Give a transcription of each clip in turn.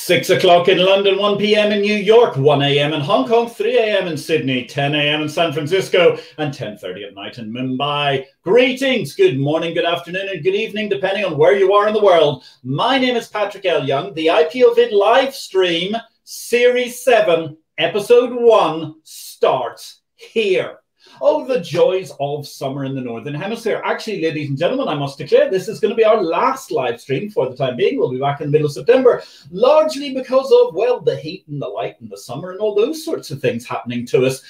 It's 6 o'clock in London, 1 p.m. in New York, 1 a.m. in Hong Kong, 3 a.m. in Sydney, 10 a.m. in San Francisco, and 10.30 at night in Mumbai. Greetings, good morning, good afternoon, and good evening, depending on where you are in the world. My name is Patrick L. Young. The IPO Vid live stream, Series 7, Episode 1, starts here. Oh, the joys of summer in the Northern Hemisphere. Actually, ladies and gentlemen, I must declare this is going to be our last live stream for the time being. We'll be back in the middle of September, largely because of, well, the heat and the light and the summer and all those sorts of things happening to us.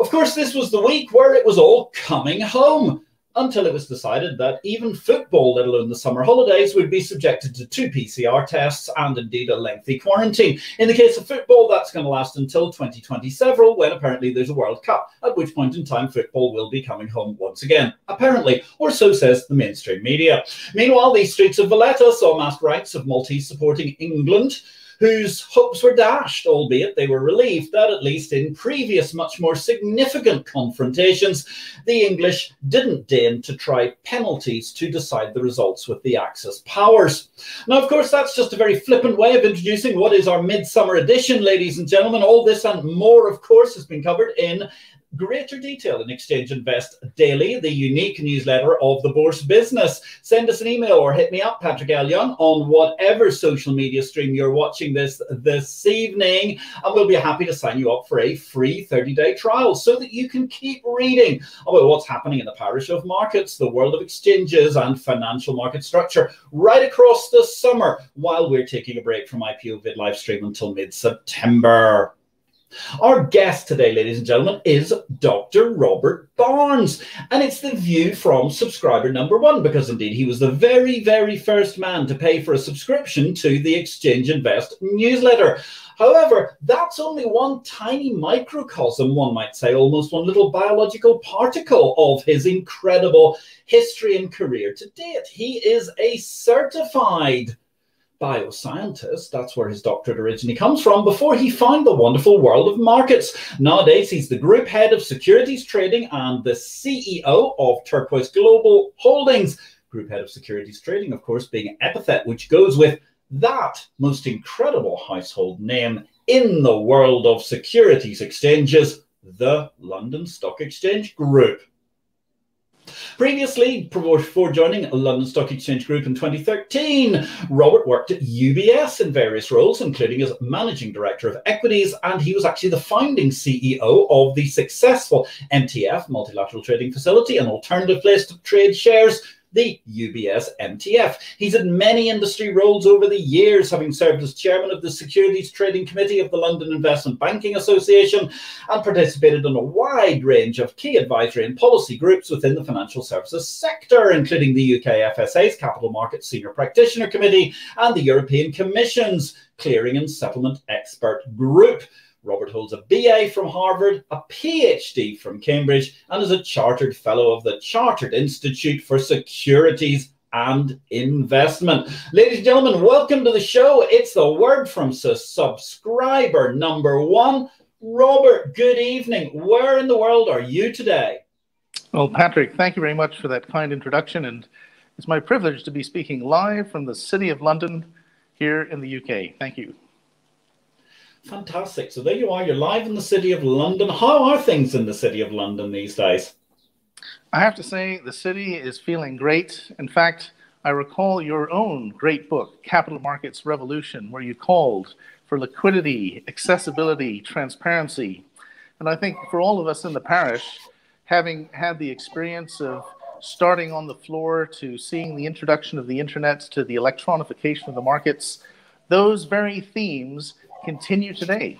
Of course, this was the week where it was all coming home until it was decided that even football, let alone the summer holidays, would be subjected to two PCR tests and indeed a lengthy quarantine. In the case of football, that's going to last until 2020 several, when apparently there's a World Cup, at which point in time football will be coming home once again, apparently, or so says the mainstream media. Meanwhile, the streets of Valletta saw mass rights of Maltese supporting England whose hopes were dashed, albeit they were relieved that at least in previous, much more significant confrontations, the English didn't deign to try penalties to decide the results with the Axis powers. Now, of course, that's just a very flippant way of introducing what is our midsummer edition, ladies and gentlemen. All this and more, of course, has been covered in greater detail in Exchange Invest Daily, the unique newsletter of the Bourse Business. Send us an email or hit me up, Patrick. Young, on whatever social media stream you're watching this this evening, and we'll be happy to sign you up for a free 30-day trial so that you can keep reading about what's happening in the parish of markets, the world of exchanges, and financial market structure right across the summer while we're taking a break from IPO Vid live stream until mid-September. Our guest today, ladies and gentlemen, is Dr. Robert Barnes. And it's the view from subscriber number one, because indeed he was the very, very first man to pay for a subscription to the Exchange Invest newsletter. However, that's only one tiny microcosm, one might say, almost one little biological particle of his incredible history and career to date. He is a certified bioscientist. That's where his doctorate originally comes from before he found the wonderful world of markets. Nowadays, he's the group head of securities trading and the CEO of Turquoise Global Holdings. Group head of securities trading, of course, being an epithet which goes with that most incredible household name in the world of securities exchanges, the London Stock Exchange Group. Previously, before joining London Stock Exchange Group in 2013, Robert worked at UBS in various roles, including as managing director of equities, and he was actually the founding CEO of the successful MTF, Multilateral Trading Facility, an alternative place to trade shares the UBS MTF. He's had many industry roles over the years, having served as chairman of the Securities Trading Committee of the London Investment Banking Association and participated in a wide range of key advisory and policy groups within the financial services sector, including the UK FSA's Capital Markets Senior Practitioner Committee and the European Commission's Clearing and Settlement Expert Group. Robert holds a BA from Harvard, a PhD from Cambridge, and is a chartered fellow of the Chartered Institute for Securities and Investment. Ladies and gentlemen, welcome to the show. It's the word from subscriber number one. Robert, good evening. Where in the world are you today? Well, Patrick, thank you very much for that kind introduction. And it's my privilege to be speaking live from the City of London here in the UK. Thank you. Fantastic. So there you are. You're live in the city of London. How are things in the city of London these days? I have to say, the city is feeling great. In fact, I recall your own great book, Capital Markets Revolution, where you called for liquidity, accessibility, transparency. And I think for all of us in the parish, having had the experience of starting on the floor to seeing the introduction of the internet to the electronification of the markets, those very themes continue today.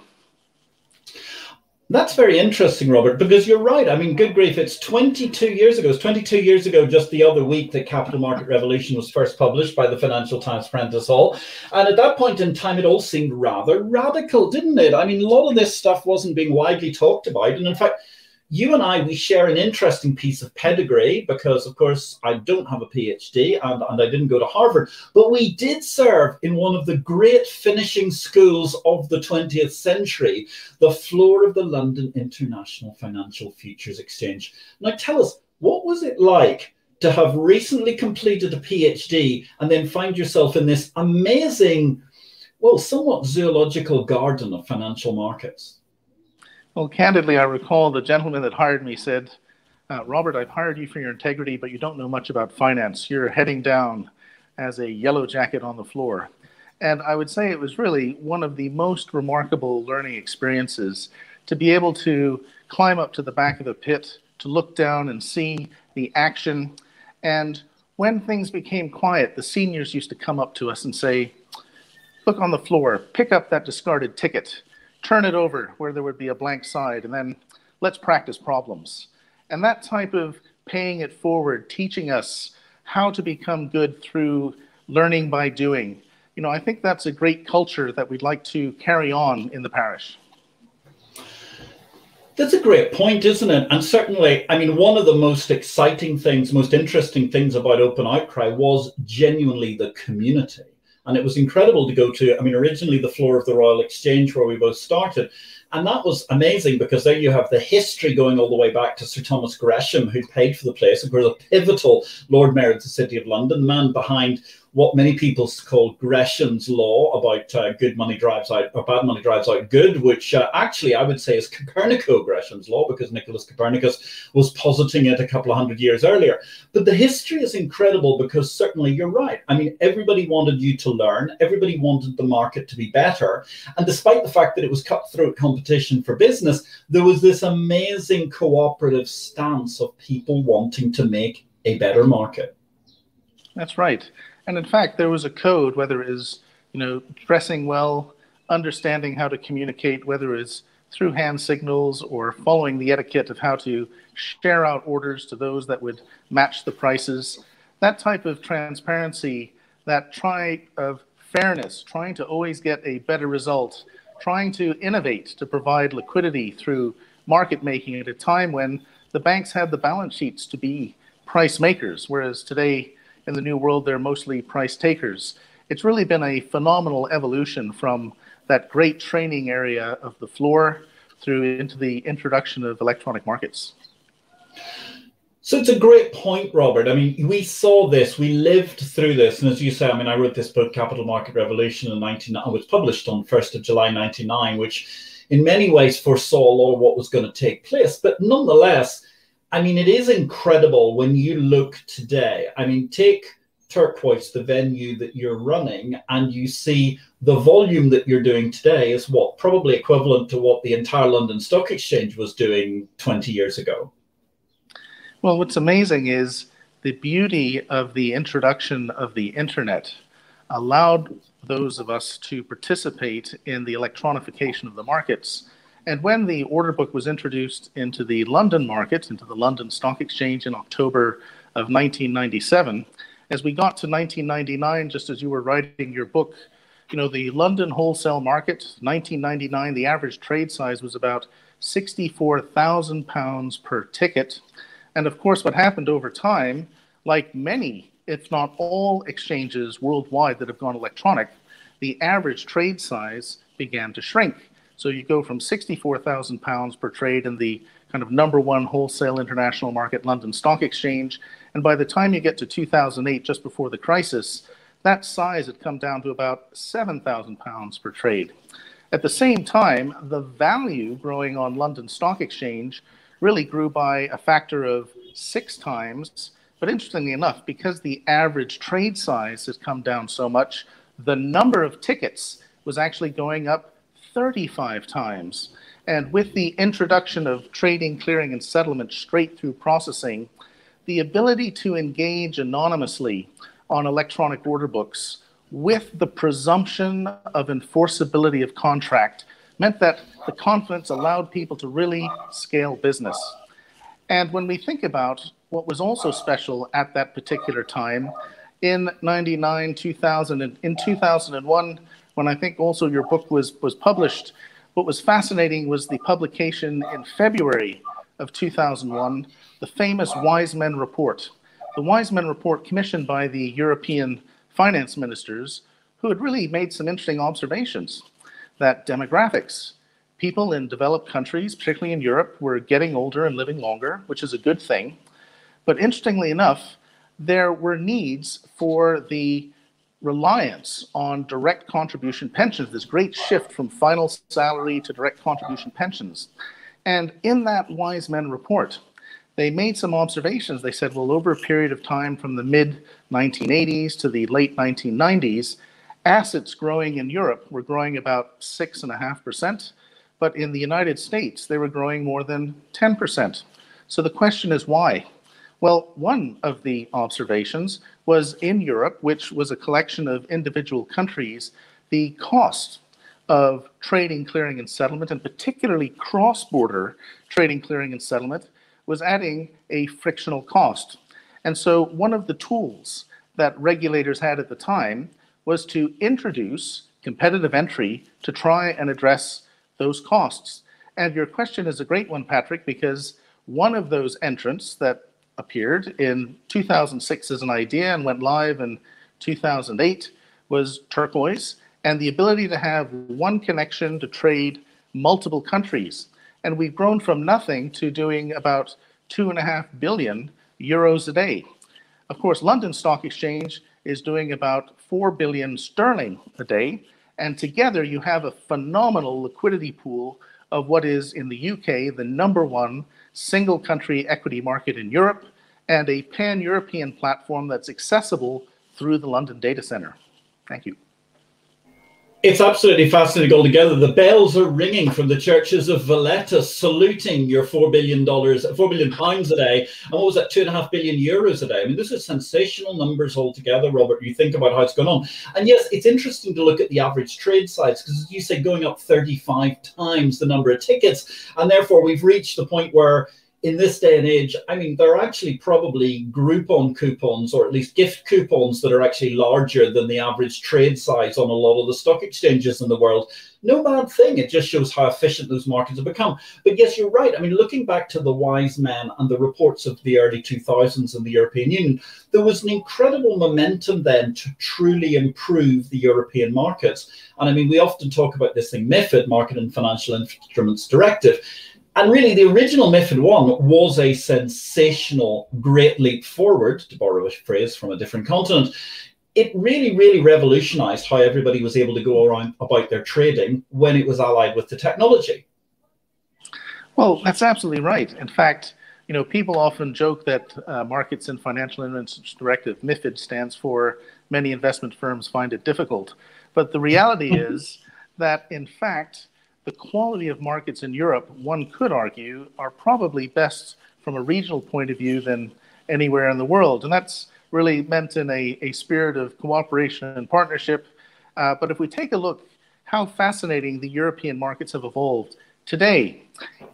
That's very interesting, Robert, because you're right. I mean, good grief, it's 22 years ago. It's 22 years ago, just the other week, that Capital Market Revolution was first published by the Financial Times Prentice Hall. And at that point in time, it all seemed rather radical, didn't it? I mean, a lot of this stuff wasn't being widely talked about. And in fact, you and I, we share an interesting piece of pedigree because, of course, I don't have a PhD and, and I didn't go to Harvard, but we did serve in one of the great finishing schools of the 20th century, the floor of the London International Financial Futures Exchange. Now, tell us, what was it like to have recently completed a PhD and then find yourself in this amazing well, somewhat zoological garden of financial markets? Well, candidly, I recall the gentleman that hired me said, uh, Robert, I've hired you for your integrity, but you don't know much about finance. You're heading down as a yellow jacket on the floor. And I would say it was really one of the most remarkable learning experiences to be able to climb up to the back of the pit, to look down and see the action. And when things became quiet, the seniors used to come up to us and say, Look on the floor, pick up that discarded ticket, turn it over where there would be a blank side, and then let's practice problems. And that type of paying it forward, teaching us how to become good through learning by doing. You know, I think that's a great culture that we'd like to carry on in the parish. That's a great point, isn't it? And certainly, I mean, one of the most exciting things, most interesting things about Open Outcry was genuinely the community. And it was incredible to go to, I mean, originally the floor of the Royal Exchange where we both started. And that was amazing because there you have the history going all the way back to Sir Thomas Gresham, who paid for the place, of course, a pivotal Lord Mayor of the City of London, the man behind what many people call Gresham's law about uh, good money drives out or bad money drives out good, which uh, actually I would say is Copernico Gresham's law because Nicholas Copernicus was positing it a couple of hundred years earlier. But the history is incredible because certainly you're right. I mean, everybody wanted you to learn, everybody wanted the market to be better. And despite the fact that it was cutthroat competition for business, there was this amazing cooperative stance of people wanting to make a better market. That's right. And in fact, there was a code, whether it is, you know, dressing well, understanding how to communicate, whether it's through hand signals or following the etiquette of how to share out orders to those that would match the prices. That type of transparency, that try of fairness, trying to always get a better result, trying to innovate to provide liquidity through market making at a time when the banks had the balance sheets to be price makers, whereas today in the New World, they're mostly price takers. It's really been a phenomenal evolution from that great training area of the floor through into the introduction of electronic markets. So it's a great point, Robert. I mean, we saw this, we lived through this, and as you say, I mean, I wrote this book, Capital Market Revolution, in 19. It was published on 1st of July 99, which in many ways foresaw a lot of what was going to take place. But nonetheless, I mean, it is incredible when you look today. I mean, take Turquoise, the venue that you're running, and you see the volume that you're doing today is what probably equivalent to what the entire London Stock Exchange was doing 20 years ago. Well, what's amazing is the beauty of the introduction of the internet allowed those of us to participate in the electronification of the markets and when the order book was introduced into the London market, into the London Stock Exchange in October of 1997, as we got to 1999, just as you were writing your book, you know, the London wholesale market, 1999, the average trade size was about 64,000 pounds per ticket. And of course, what happened over time, like many, if not all exchanges worldwide that have gone electronic, the average trade size began to shrink. So you go from 64,000 pounds per trade in the kind of number one wholesale international market, London Stock Exchange. And by the time you get to 2008, just before the crisis, that size had come down to about 7,000 pounds per trade. At the same time, the value growing on London Stock Exchange really grew by a factor of six times. But interestingly enough, because the average trade size has come down so much, the number of tickets was actually going up 35 times. And with the introduction of trading, clearing, and settlement straight through processing, the ability to engage anonymously on electronic order books with the presumption of enforceability of contract meant that the confidence allowed people to really scale business. And when we think about what was also special at that particular time, in 99, 2000, and in 2001, when I think also your book was, was published, what was fascinating was the publication in February of 2001, the famous Wise Men Report. The Wise Men Report, commissioned by the European finance ministers, who had really made some interesting observations that demographics, people in developed countries, particularly in Europe, were getting older and living longer, which is a good thing. But interestingly enough, there were needs for the reliance on direct contribution pensions, this great shift from final salary to direct contribution pensions. And in that Wise Men report, they made some observations. They said, well, over a period of time from the mid 1980s to the late 1990s, assets growing in Europe were growing about 6.5%, but in the United States, they were growing more than 10%. So the question is why? Well, one of the observations was in Europe, which was a collection of individual countries, the cost of trading, clearing, and settlement, and particularly cross border trading, clearing, and settlement, was adding a frictional cost. And so, one of the tools that regulators had at the time was to introduce competitive entry to try and address those costs. And your question is a great one, Patrick, because one of those entrants that appeared in 2006 as an idea and went live in 2008 was turquoise and the ability to have one connection to trade multiple countries. And we've grown from nothing to doing about two and a half billion euros a day. Of course, London Stock Exchange is doing about 4 billion sterling a day. And together you have a phenomenal liquidity pool of what is in the UK the number one single country equity market in Europe and a pan European platform that's accessible through the London data center. Thank you. It's absolutely fascinating altogether. The bells are ringing from the churches of Valletta, saluting your four billion dollars, four billion pounds a day, and what was that, two and a half billion euros a day? I mean, this is sensational numbers altogether, Robert. You think about how it's going on, and yes, it's interesting to look at the average trade size because, you say, going up thirty-five times the number of tickets, and therefore we've reached the point where in this day and age, I mean, there are actually probably Groupon coupons or at least gift coupons that are actually larger than the average trade size on a lot of the stock exchanges in the world. No bad thing. It just shows how efficient those markets have become. But yes, you're right. I mean, looking back to the wise men and the reports of the early 2000s in the European Union, there was an incredible momentum then to truly improve the European markets. And I mean, we often talk about this thing, MIFID, Market and Financial Instruments Directive and really, the original MIFID 1 was a sensational, great leap forward, to borrow a phrase from a different continent. It really, really revolutionized how everybody was able to go around about their trading when it was allied with the technology. Well, that's absolutely right. In fact, you know, people often joke that uh, Markets and Financial Instruments Directive, MIFID, stands for many investment firms find it difficult. But the reality is that, in fact, the quality of markets in Europe, one could argue, are probably best from a regional point of view than anywhere in the world. And that's really meant in a, a spirit of cooperation and partnership. Uh, but if we take a look how fascinating the European markets have evolved today,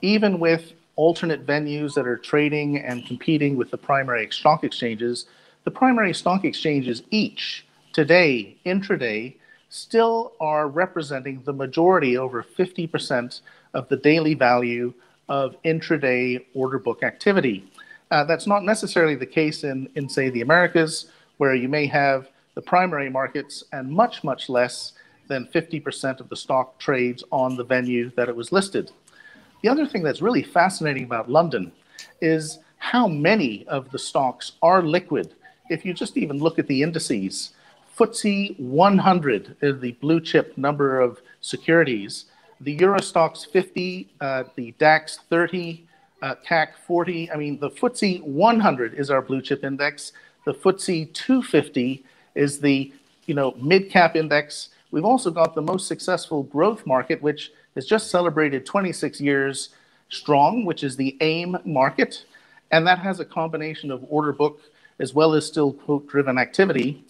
even with alternate venues that are trading and competing with the primary stock exchanges, the primary stock exchanges each today, intraday, still are representing the majority, over 50% of the daily value of intraday order book activity. Uh, that's not necessarily the case in, in, say, the Americas, where you may have the primary markets and much, much less than 50% of the stock trades on the venue that it was listed. The other thing that's really fascinating about London is how many of the stocks are liquid. If you just even look at the indices, FTSE 100 is the blue chip number of securities. The Euro Stoxx 50, uh, the DAX 30, uh, CAC 40. I mean, the FTSE 100 is our blue chip index. The FTSE 250 is the you know mid cap index. We've also got the most successful growth market, which has just celebrated 26 years strong, which is the AIM market, and that has a combination of order book as well as still quote driven activity.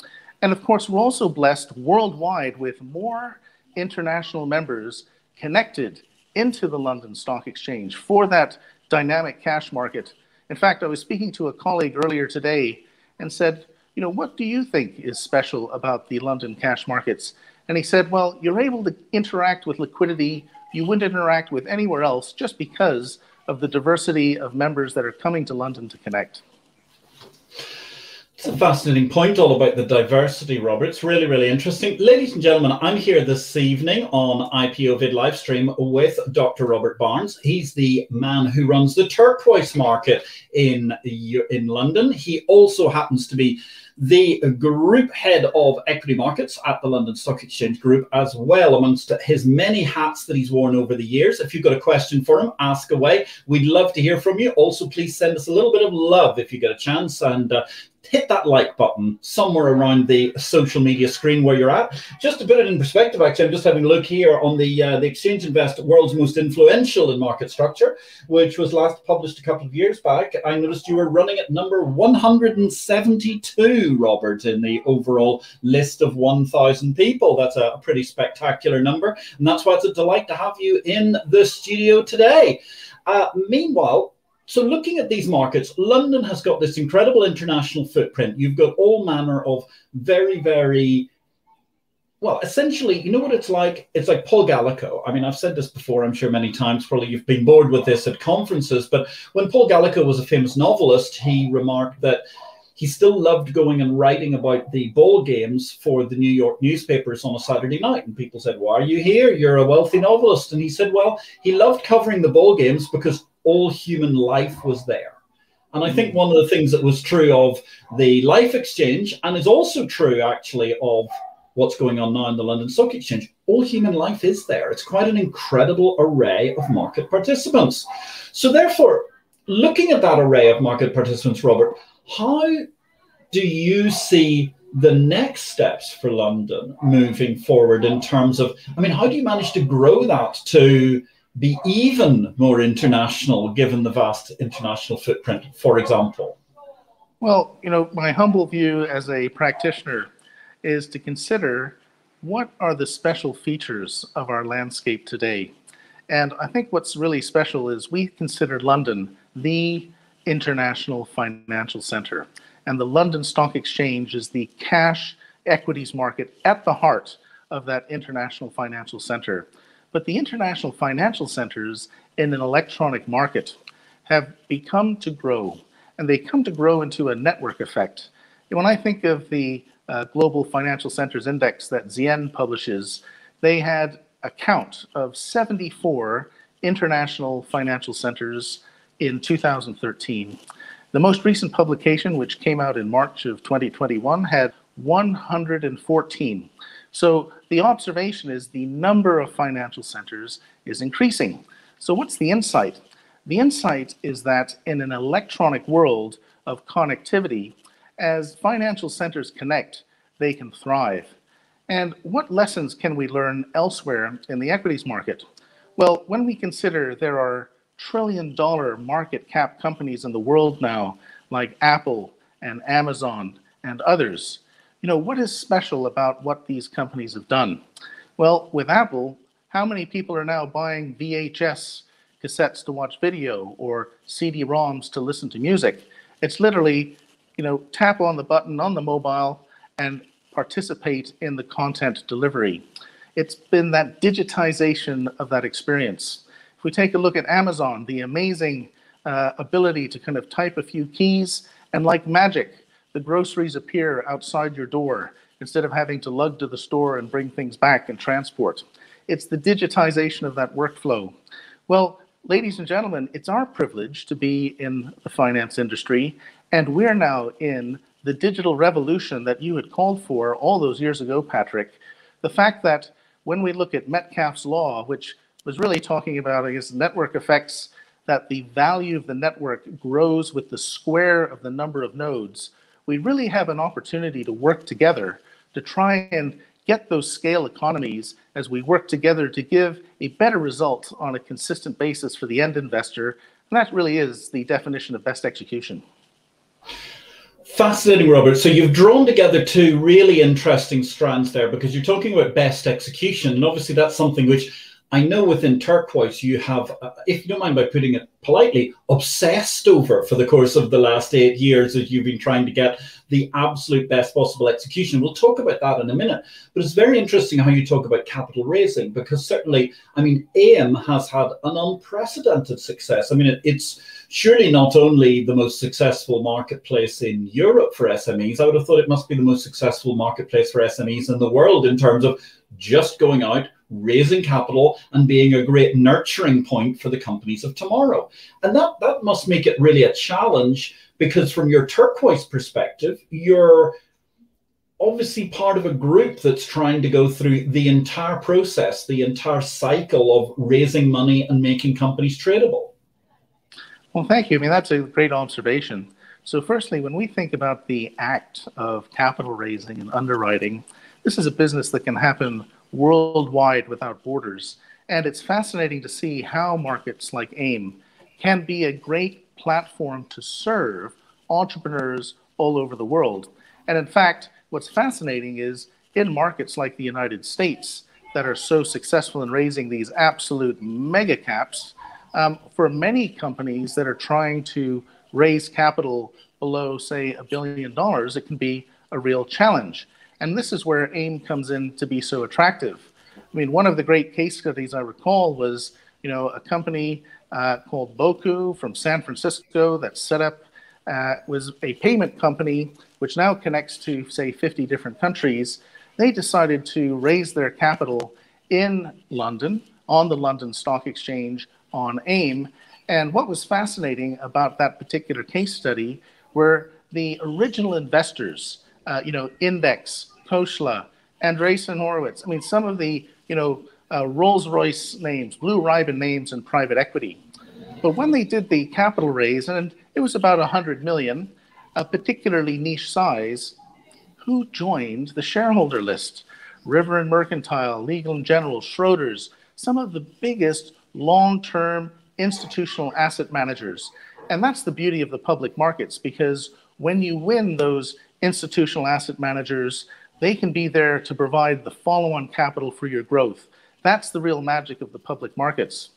And of course, we're also blessed worldwide with more international members connected into the London Stock Exchange for that dynamic cash market. In fact, I was speaking to a colleague earlier today and said, you know, what do you think is special about the London cash markets? And he said, well, you're able to interact with liquidity you wouldn't interact with anywhere else just because of the diversity of members that are coming to London to connect. It's a fascinating point all about the diversity, Robert. It's really, really interesting. Ladies and gentlemen, I'm here this evening on IPO Vid Livestream with Dr. Robert Barnes. He's the man who runs the turquoise market in, in London. He also happens to be the group head of equity markets at the London Stock Exchange Group as well, amongst his many hats that he's worn over the years. If you've got a question for him, ask away. We'd love to hear from you. Also, please send us a little bit of love if you get a chance and uh, hit that like button somewhere around the social media screen where you're at. Just to put it in perspective, actually, I'm just having a look here on the uh, the Exchange Invest World's Most Influential in Market Structure, which was last published a couple of years back. I noticed you were running at number 172, Robert, in the overall list of 1,000 people. That's a pretty spectacular number, and that's why it's a delight to have you in the studio today. Uh, meanwhile, so looking at these markets, London has got this incredible international footprint. You've got all manner of very, very well, essentially, you know what it's like? It's like Paul Gallico. I mean, I've said this before, I'm sure many times, probably you've been bored with this at conferences, but when Paul Gallico was a famous novelist, he remarked that he still loved going and writing about the ball games for the New York newspapers on a Saturday night. And people said, Why are you here? You're a wealthy novelist. And he said, Well, he loved covering the ball games because all human life was there. And I think hmm. one of the things that was true of the LIFFE Exchange, and is also true actually of what's going on now in the London Stock Exchange, all human life is there. It's quite an incredible array of market participants. So, therefore, looking at that array of market participants, Robert, how do you see the next steps for London moving forward in terms of, I mean, how do you manage to grow that to be even more international given the vast international footprint, for example? Well, you know, my humble view as a practitioner is to consider what are the special features of our landscape today. And I think what's really special is we consider London the international financial center. And the London Stock Exchange is the cash equities market at the heart of that international financial center. But the international financial centers in an electronic market have become to grow, and they come to grow into a network effect. When I think of the uh, Global Financial Centers Index that Z/Yen publishes, they had a count of 74 international financial centers in 2013. The most recent publication, which came out in March of 2021, had 114. So the observation is the number of financial centers is increasing. So what's the insight? The insight is that in an electronic world of connectivity, as financial centers connect, they can thrive. And what lessons can we learn elsewhere in the equities market? Well, when we consider there are trillion dollar market cap companies in the world now, like Apple and Amazon and others, you know, what is special about what these companies have done? Well, with Apple, how many people are now buying VHS cassettes to watch video or CD-ROMs to listen to music? It's literally, you know, tap on the button on the mobile and participate in the content delivery. It's been that digitization of that experience. If we take a look at Amazon, the amazing uh, ability to kind of type a few keys and like magic, the groceries appear outside your door instead of having to lug to the store and bring things back and transport. It's the digitization of that workflow. Well, ladies and gentlemen, it's our privilege to be in the finance industry, and we're now in the digital revolution that you had called for all those years ago, Patrick. The fact that when we look at Metcalfe's law, which was really talking about, I guess, network effects, that the value of the network grows with the square of the number of nodes we really have an opportunity to work together to try and get those scale economies as we work together to give a better result on a consistent basis for the end investor. And that really is the definition of best execution. Fascinating, Robert. So you've drawn together two really interesting strands there because you're talking about best execution. And obviously, that's something which I know within Turquoise you have, uh, if you don't mind by putting it politely, obsessed over for the course of the last eight years as you've been trying to get the absolute best possible execution. We'll talk about that in a minute. But it's very interesting how you talk about capital raising because certainly, I mean, AIM has had an unprecedented success. I mean, it, it's surely not only the most successful marketplace in Europe for SMEs, I would have thought it must be the most successful marketplace for SMEs in the world in terms of just going out raising capital and being a great nurturing point for the companies of tomorrow. And that, that must make it really a challenge because from your turquoise perspective, you're obviously part of a group that's trying to go through the entire process, the entire cycle of raising money and making companies tradable. Well, thank you. I mean, that's a great observation. So, firstly, when we think about the act of capital raising and underwriting, this is a business that can happen worldwide without borders. And it's fascinating to see how markets like AIM can be a great platform to serve entrepreneurs all over the world. And in fact, what's fascinating is in markets like the United States that are so successful in raising these absolute mega caps, um, for many companies that are trying to raise capital below, say, a billion dollars, it can be a real challenge. And this is where AIM comes in to be so attractive. I mean, one of the great case studies I recall was, you know, a company uh, called Boku from San Francisco that set up uh, was a payment company which now connects to say 50 different countries. They decided to raise their capital in London on the London Stock Exchange on AIM. And what was fascinating about that particular case study were the original investors uh, you know, Index, Khosla, Andreessen Horowitz. I mean, some of the, you know, uh, Rolls Royce names, Blue Ribbon names in private equity. But when they did the capital raise, and it was about 100 million, a particularly niche size, who joined the shareholder list? River and Mercantile, Legal and General, Schroders, some of the biggest long term institutional asset managers. And that's the beauty of the public markets because when you win those institutional asset managers, they can be there to provide the follow on capital for your growth. That's the real magic of the public markets.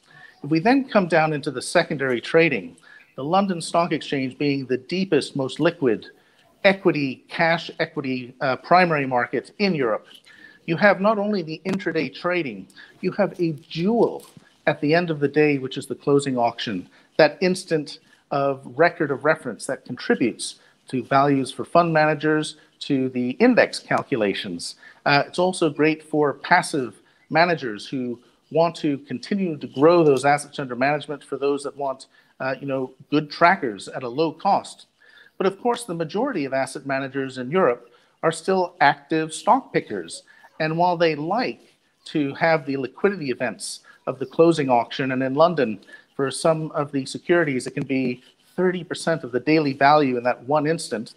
If we then come down into the secondary trading, the London Stock Exchange being the deepest, most liquid equity, cash equity uh, primary market in Europe, you have not only the intraday trading, you have a jewel at the end of the day, which is the closing auction, that instant of record of reference that contributes to values for fund managers, to the index calculations. Uh, it's also great for passive managers who want to continue to grow those assets under management for those that want uh, you know, good trackers at a low cost. But of course, the majority of asset managers in Europe are still active stock pickers. And while they like to have the liquidity events of the closing auction, and in London, for some of the securities, it can be 30% of the daily value in that one instant.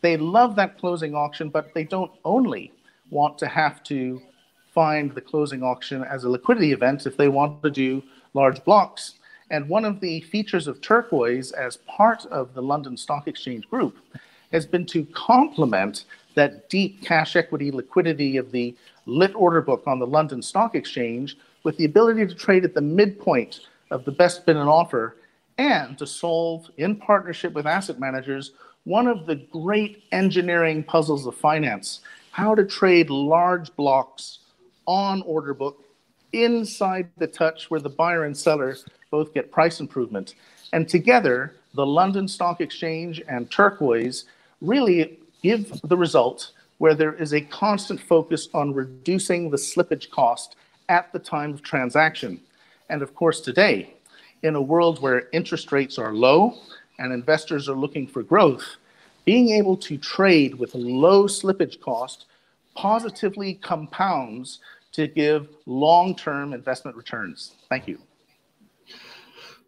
They love that closing auction, but they don't only want to have to find the closing auction as a liquidity event if they want to do large blocks. And one of the features of Turquoise as part of the London Stock Exchange Group has been to complement that deep cash equity liquidity of the lit order book on the London Stock Exchange with the ability to trade at the midpoint of the best bid and offer and to solve, in partnership with asset managers, one of the great engineering puzzles of finance how to trade large blocks on order book inside the touch where the buyer and seller both get price improvement. And together, the London Stock Exchange and Turquoise really give the result where there is a constant focus on reducing the slippage cost at the time of transaction. And of course, today, in a world where interest rates are low and investors are looking for growth, being able to trade with low slippage cost positively compounds to give long term investment returns. Thank you.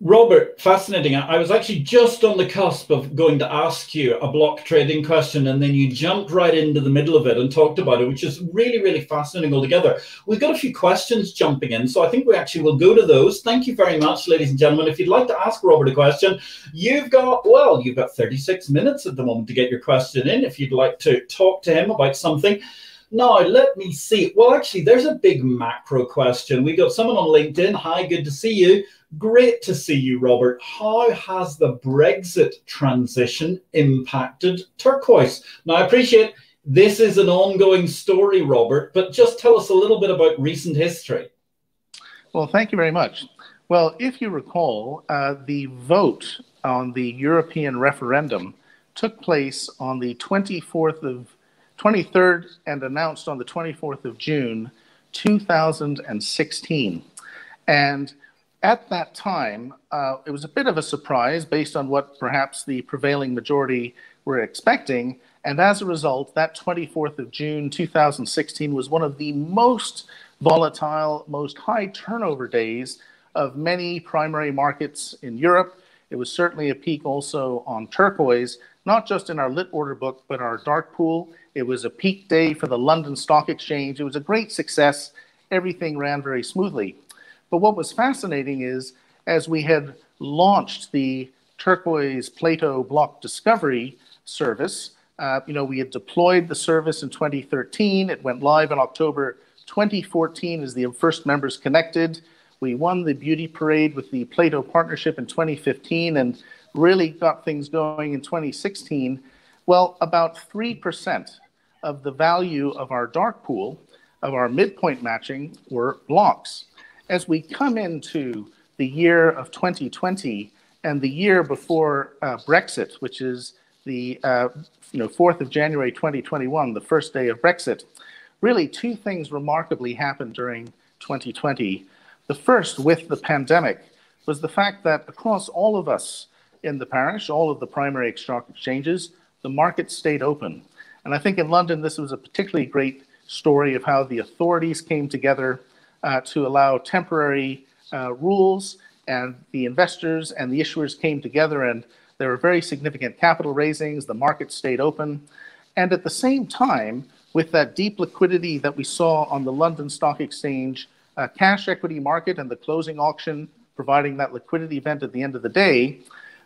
Robert, fascinating. I was actually just on the cusp of going to ask you a block trading question, and then you jumped right into the middle of it and talked about it, which is really, really fascinating altogether. We've got a few questions jumping in, so I think we actually will go to those. Thank you very much, ladies and gentlemen. If you'd like to ask Robert a question, you've got, well, you've got 36 minutes at the moment to get your question in if you'd like to talk to him about something. Now, let me see. Well, actually, there's a big macro question. We've got someone on LinkedIn. Hi, good to see you. Great to see you, Robert. How has the Brexit transition impacted Turquoise? Now, I appreciate this is an ongoing story, Robert, but just tell us a little bit about recent history. Well, thank you very much. Well, if you recall, uh, the vote on the European referendum took place on the 24th of 23rd and announced on the 24th of June 2016. And at that time, uh, it was a bit of a surprise based on what perhaps the prevailing majority were expecting. And as a result, that 24th of June 2016 was one of the most volatile, most high turnover days of many primary markets in Europe. It was certainly a peak also on turquoise, not just in our lit order book, but our dark pool. It was a peak day for the London Stock Exchange. It was a great success. Everything ran very smoothly. But what was fascinating is as we had launched the turquoise Plato block discovery service, uh, you know, we had deployed the service in 2013. It went live in October 2014 as the first members connected. We won the beauty parade with the Plato partnership in 2015 and really got things going in 2016. Well, about 3% of the value of our dark pool, of our midpoint matching, were blocks. As we come into the year of 2020 and the year before uh, Brexit, which is the uh, you know 4th of January 2021, the first day of Brexit, really two things remarkably happened during 2020. The first, with the pandemic, was the fact that across all of us in the parish, all of the primary stock exchanges, the market stayed open. And I think in London, this was a particularly great story of how the authorities came together uh, to allow temporary uh, rules, and the investors and the issuers came together, and there were very significant capital raisings. The market stayed open. And at the same time, with that deep liquidity that we saw on the London Stock Exchange uh, cash equity market and the closing auction providing that liquidity event at the end of the day,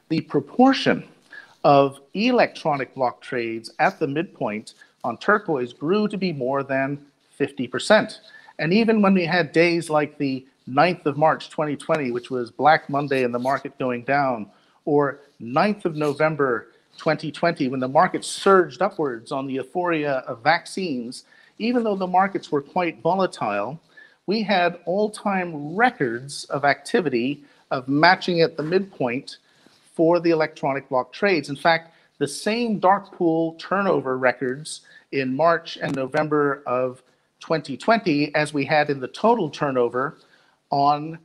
the proportion of electronic block trades at the midpoint on turquoise grew to be more than 50%. And even when we had days like the 9th of March 2020, which was Black Monday and the market going down, or 9th of November 2020, when the market surged upwards on the euphoria of vaccines, even though the markets were quite volatile, we had all time records of activity of matching at the midpoint for the electronic block trades. In fact, the same dark pool turnover records in March and November of 2020 as we had in the total turnover on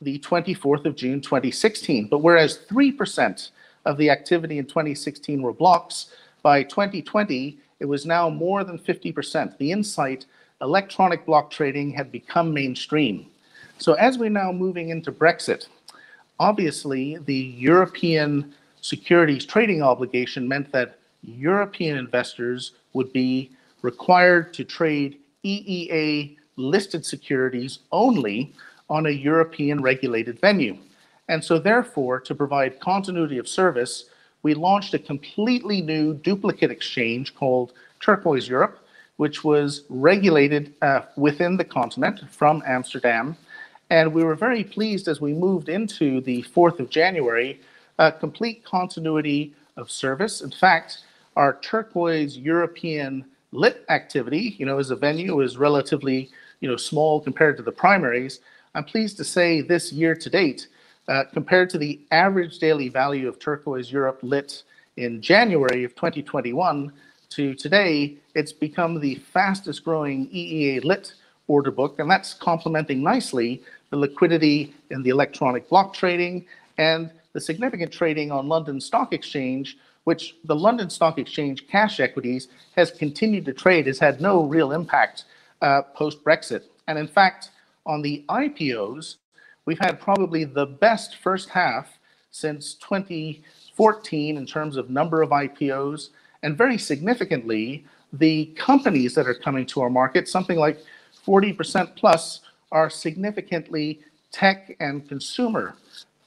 the 24th of June 2016. But whereas 3% of the activity in 2016 were blocks, by 2020 it was now more than 50%. The insight electronic block trading had become mainstream. So as we're now moving into Brexit, obviously the European securities trading obligation meant that European investors would be required to trade EEA listed securities only on a European regulated venue. And so, therefore, to provide continuity of service, we launched a completely new duplicate exchange called Turquoise Europe, which was regulated uh, within the continent from Amsterdam and we were very pleased as we moved into the 4th of January, a complete continuity of service. In fact, our turquoise European lit activity, you know, as a venue is relatively, you know, small compared to the primaries. I'm pleased to say this year to date, uh, compared to the average daily value of turquoise Europe lit in January of 2021 to today, it's become the fastest growing EEA lit order book, and that's complementing nicely the liquidity in the electronic block trading, and the significant trading on London Stock Exchange, which the London Stock Exchange cash equities has continued to trade, has had no real impact uh, post Brexit. And in fact, on the IPOs, we've had probably the best first half since 2014 in terms of number of IPOs. And very significantly, the companies that are coming to our market, something like 40% plus, are significantly tech and consumer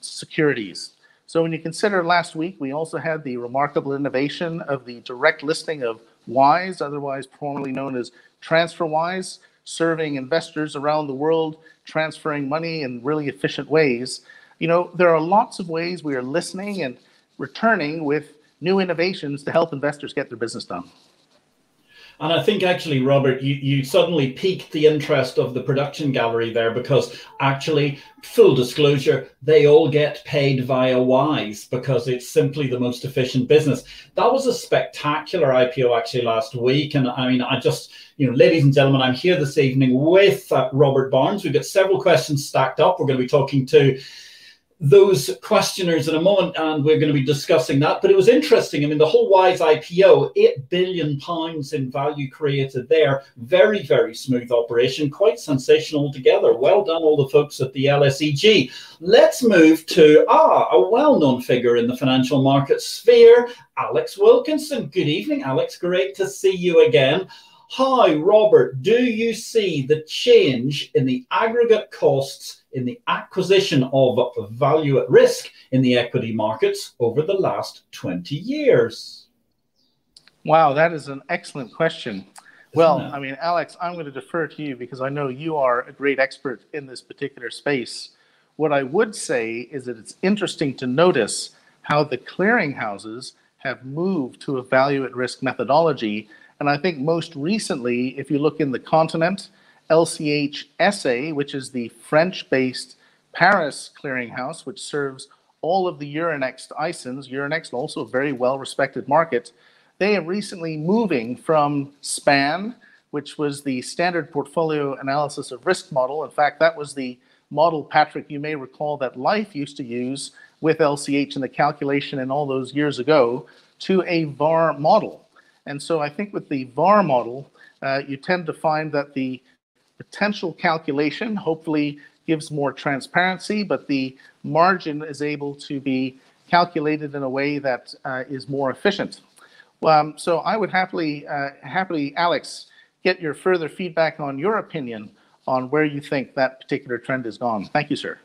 securities. So when you consider last week, we also had the remarkable innovation of the direct listing of Wise, otherwise formerly known as TransferWise, serving investors around the world, transferring money in really efficient ways. You know, there are lots of ways we are listening and returning with new innovations to help investors get their business done. And I think actually, Robert, you, you suddenly piqued the interest of the production gallery there because actually, full disclosure, they all get paid via Wise because it's simply the most efficient business. That was a spectacular IPO actually last week. And I mean, I just, you know, ladies and gentlemen, I'm here this evening with uh, Robert Barnes. We've got several questions stacked up. We're going to be talking to those questioners in a moment, and we're going to be discussing that. But it was interesting. I mean, the whole Wise IPO, eight billion pounds in value created there. Very, very smooth operation, quite sensational altogether. Well done, all the folks at the LSEG. Let's move to ah, a well-known figure in the financial market sphere, Alex Wilkinson. Good evening, Alex. Great to see you again. Hi, Robert. Do you see the change in the aggregate costs? in the acquisition of value at risk in the equity markets over the last 20 years? Wow, that is an excellent question. Well, I mean, Alex, I'm going to defer to you because I know you are a great expert in this particular space. What I would say is that it's interesting to notice how the clearinghouses have moved to a value at risk methodology. And I think most recently, if you look in the continent, LCH SA, which is the French based Paris clearinghouse, which serves all of the Euronext ISINs. Euronext, also a very well respected market. They are recently moving from SPAN, which was the standard portfolio analysis of risk model. In fact, that was the model, Patrick, you may recall that LIFFE used to use with LCH in the calculation and all those years ago to a VAR model. And so I think with the VAR model, uh, you tend to find that the potential calculation hopefully gives more transparency, but the margin is able to be calculated in a way that uh, is more efficient. Um, so I would happily, uh, happily, Alex, get your further feedback on your opinion on where you think that particular trend has gone. Thank you, sir.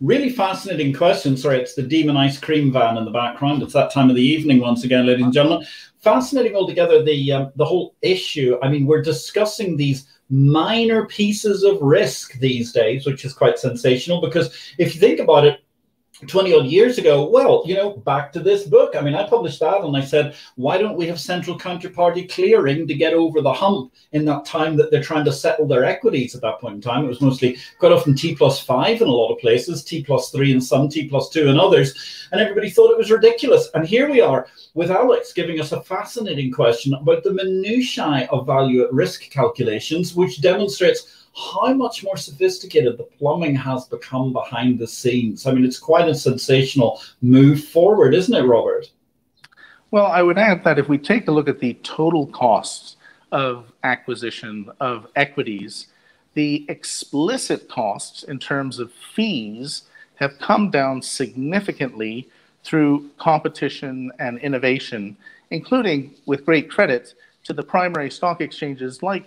Really fascinating question. Sorry, it's the Demon Ice Cream van in the background. It's that time of the evening once again, ladies and gentlemen. Fascinating altogether. The um, the whole issue. I mean, we're discussing these minor pieces of risk these days, which is quite sensational because if you think about it, 20 odd years ago, well, you know, back to this book. I mean, I published that and I said, why don't we have central counterparty clearing to get over the hump in that time that they're trying to settle their equities at that point in time? It was mostly quite often T plus five in a lot of places, T plus three in some, T plus two in others. And everybody thought it was ridiculous. And here we are with Alex giving us a fascinating question about the minutiae of value at risk calculations, which demonstrates how much more sophisticated the plumbing has become behind the scenes. I mean, it's quite a sensational move forward, isn't it, Robert? Well, I would add that if we take a look at the total costs of acquisition of equities, the explicit costs in terms of fees have come down significantly through competition and innovation, including with great credit to the primary stock exchanges like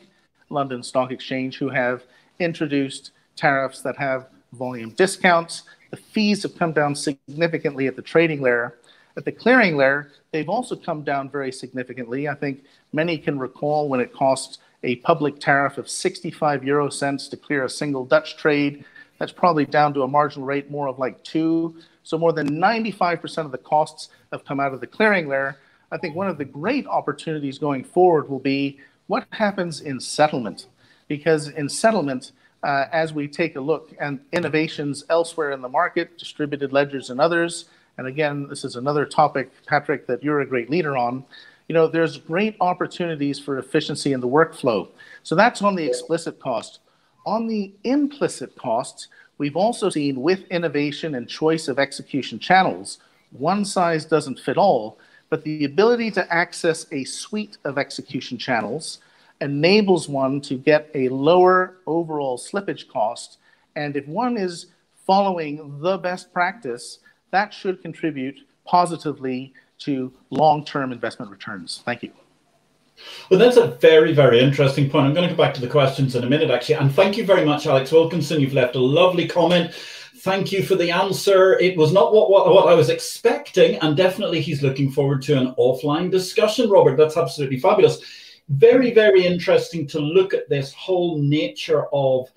London Stock Exchange who have introduced tariffs that have volume discounts. The fees have come down significantly at the trading layer. At the clearing layer, they've also come down very significantly. I think many can recall when it cost a public tariff of 65 euro cents to clear a single Dutch trade. That's probably down to a marginal rate more of like two. So more than 95% of the costs have come out of the clearing layer. I think one of the great opportunities going forward will be what happens in settlement? Because in settlement, uh, as we take a look and innovations elsewhere in the market, distributed ledgers and others, and again, this is another topic, Patrick, that you're a great leader on. You know, there's great opportunities for efficiency in the workflow. So that's on the explicit cost. On the implicit costs, we've also seen with innovation and choice of execution channels, one size doesn't fit all, but the ability to access a suite of execution channels enables one to get a lower overall slippage cost. And if one is following the best practice, that should contribute positively to long term investment returns. Thank you. Well, that's a very, very interesting point. I'm going to go back to the questions in a minute, actually. And thank you very much, Alex Wilkinson. You've left a lovely comment Thank you for the answer. It was not what, what, what I was expecting, and definitely he's looking forward to an offline discussion, Robert. That's absolutely fabulous. Very, very interesting to look at this whole nature of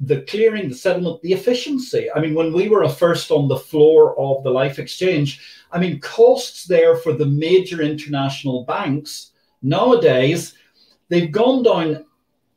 the clearing, the settlement, the efficiency. I mean, when we were first on the floor of the LIFFE Exchange, I mean, costs there for the major international banks nowadays, they've gone down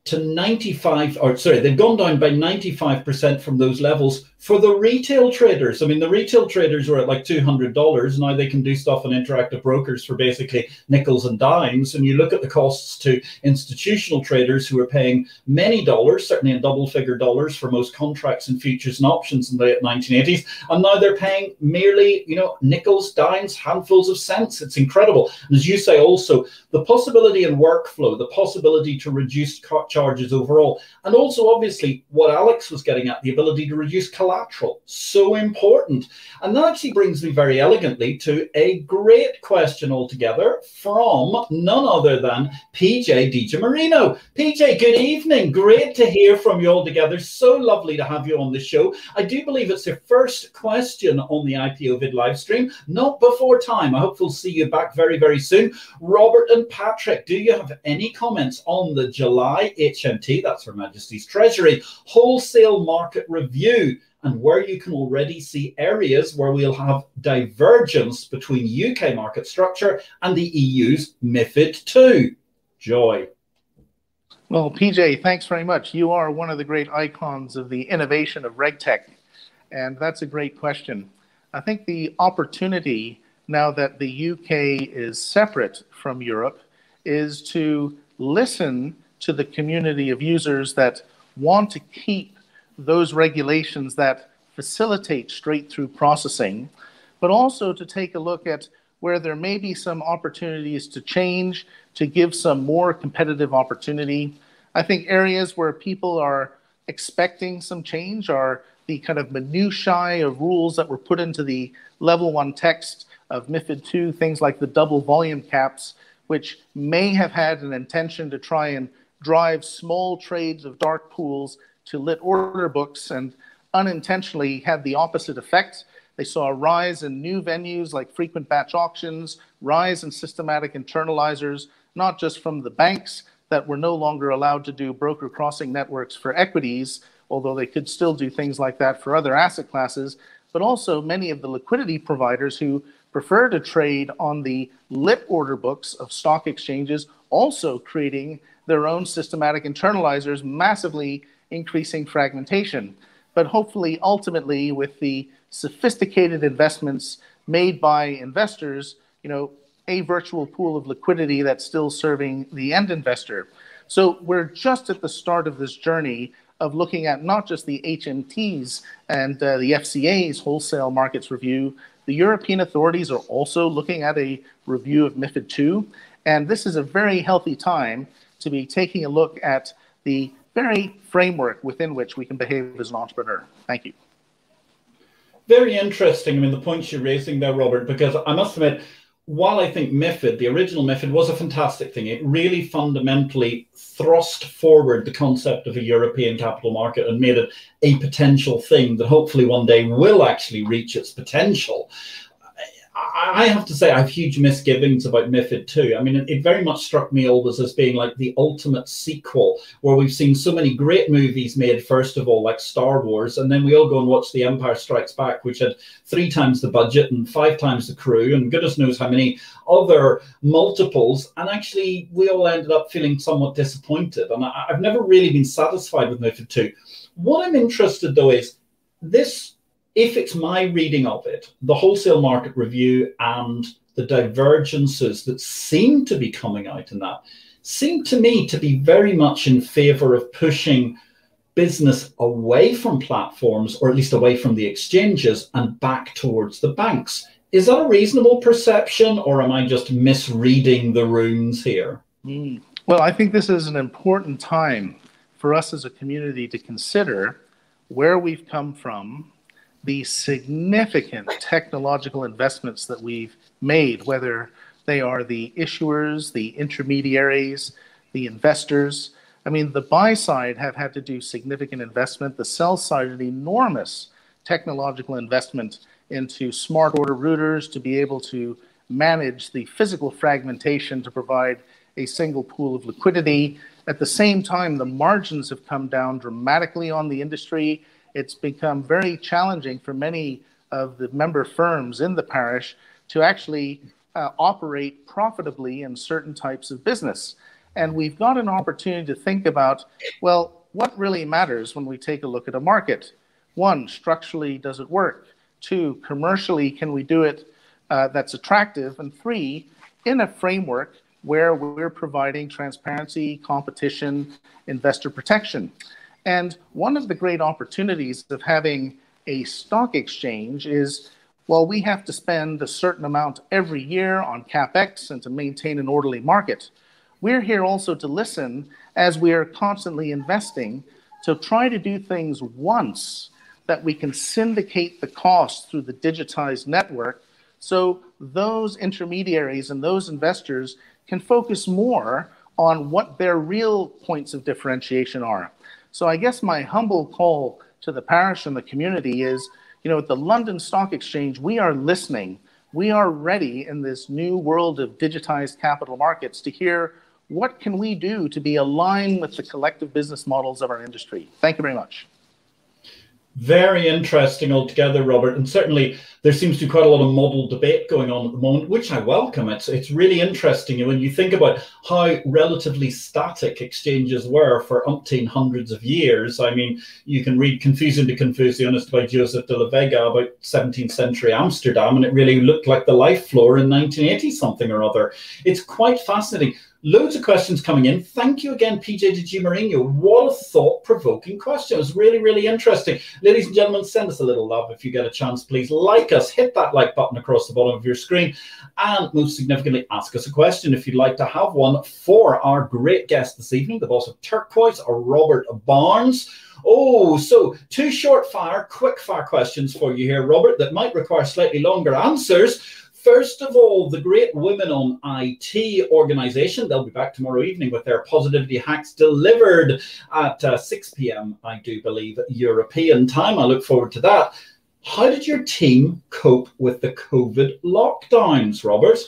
to 95 or sorry they've gone down by 95% from those levels for the retail traders i mean the retail traders were at like $200 now they can do stuff on interactive brokers for basically nickels and dimes. And you look at the costs to institutional traders who are paying many dollars certainly in double figure dollars for most contracts and futures and options in the late 1980s and now they're paying merely you know nickels dimes handfuls of cents. It's incredible. And as you say also the possibility in workflow the possibility to reduce charges overall. And also, obviously, what Alex was getting at the ability to reduce collateral. So important. And that actually brings me very elegantly to a great question altogether from none other than PJ Di Giammarino. PJ, good evening. Great to hear from you all together. So lovely to have you on the show. I do believe it's your first question on the IPO vid live stream, not before time. I hope we'll see you back very, very soon. Robert and Patrick, do you have any comments on the July HMT, that's Her Majesty's Treasury, wholesale market review, and where you can already see areas where we'll have divergence between UK market structure and the EU's MIFID II. Joy. Well, PJ, thanks very much. You are one of the great icons of the innovation of RegTech, and that's a great question. I think the opportunity now that the UK is separate from Europe is to listen to the community of users that want to keep those regulations that facilitate straight through processing, but also to take a look at where there may be some opportunities to change, to give some more competitive opportunity. I think areas where people are expecting some change are the kind of minutiae of rules that were put into the level one text of MIFID II, things like the double volume caps, which may have had an intention to try and drive small trades of dark pools to lit order books and unintentionally had the opposite effect. They saw a rise in new venues like frequent batch auctions, rise in systematic internalizers, not just from the banks that were no longer allowed to do broker crossing networks for equities, although they could still do things like that for other asset classes, but also many of the liquidity providers who prefer to trade on the lit order books of stock exchanges, also creating their own systematic internalizers, massively increasing fragmentation. But hopefully, ultimately, with the sophisticated investments made by investors, you know, a virtual pool of liquidity that's still serving the end investor. So we're just at the start of this journey of looking at not just the HMTs and uh, the FCA's wholesale markets review. The European authorities are also looking at a review of MIFID II. And this is a very healthy time to be taking a look at the very framework within which we can behave as an entrepreneur. Thank you. Very interesting. I mean, the points you're raising there, Robert, because I must admit, while I think MIFID, the original MIFID, was a fantastic thing, it really fundamentally thrust forward the concept of a European capital market and made it a potential thing that hopefully one day will actually reach its potential. I have to say, I have huge misgivings about MIFID 2. I mean, it, very much struck me always as being like the ultimate sequel, where we've seen so many great movies made, first of all, like Star Wars, and then we all go and watch The Empire Strikes Back, which had three times the budget and five times the crew, and goodness knows how many other multiples. And actually, we all ended up feeling somewhat disappointed. And I, I've never really been satisfied with MIFID 2. What I'm interested, though, is this if it's my reading of it, the wholesale market review and the divergences that seem to be coming out in that seem to me to be very much in favor of pushing business away from platforms or at least away from the exchanges and back towards the banks. Is that a reasonable perception or am I just misreading the runes here? Mm. Well, I think this is an important time for us as a community to consider where we've come from the significant technological investments that we've made, whether they are the issuers, the intermediaries, the investors. I mean, the buy side have had to do significant investment, the sell side, an enormous technological investment into smart order routers to be able to manage the physical fragmentation to provide a single pool of liquidity. At the same time, the margins have come down dramatically on the industry. It's become very challenging for many of the member firms in the parish to actually uh, operate profitably in certain types of business. And we've got an opportunity to think about well, what really matters when we take a look at a market? One, structurally, does it work? Two, commercially, can we do it uh, that's attractive? And three, in a framework where we're providing transparency, competition, investor protection. And one of the great opportunities of having a stock exchange is well, we have to spend a certain amount every year on capex and to maintain an orderly market. We're here also to listen as we are constantly investing to try to do things once that we can syndicate the cost through the digitized network so those intermediaries and those investors can focus more on what their real points of differentiation are. So I guess my humble call to the parish and the community is you know, at the London Stock Exchange, we are listening. We are ready in this new world of digitized capital markets to hear what can we do to be aligned with the collective business models of our industry. Thank you very much. Very interesting altogether, Robert. And certainly there seems to be quite a lot of model debate going on at the moment, which I welcome. It's it's really interesting when you think about how relatively static exchanges were for umpteen hundreds of years. I mean, you can read Confusion de Confusiones by Joseph de la Vega about 17th century Amsterdam, and it really looked like the LIFFE floor in 1980 something or other. It's quite fascinating. Loads of questions coming in. Thank you again, PJ Di Mourinho. What a thought provoking question. It was really, really interesting. Ladies and gentlemen, send us a little love if you get a chance. Please like us, hit that like button across the bottom of your screen, and most significantly, ask us a question if you'd like to have one for our great guest this evening, the boss of Turquoise, Robert Barnes. Oh, so two short fire, quick fire questions for you here, Robert, that might require slightly longer answers. First of all, the Great Women on IT organization, they'll be back tomorrow evening with their positivity hacks delivered at uh, 6 p.m., I do believe, European time. I look forward to that. How did your team cope with the COVID lockdowns, Robert?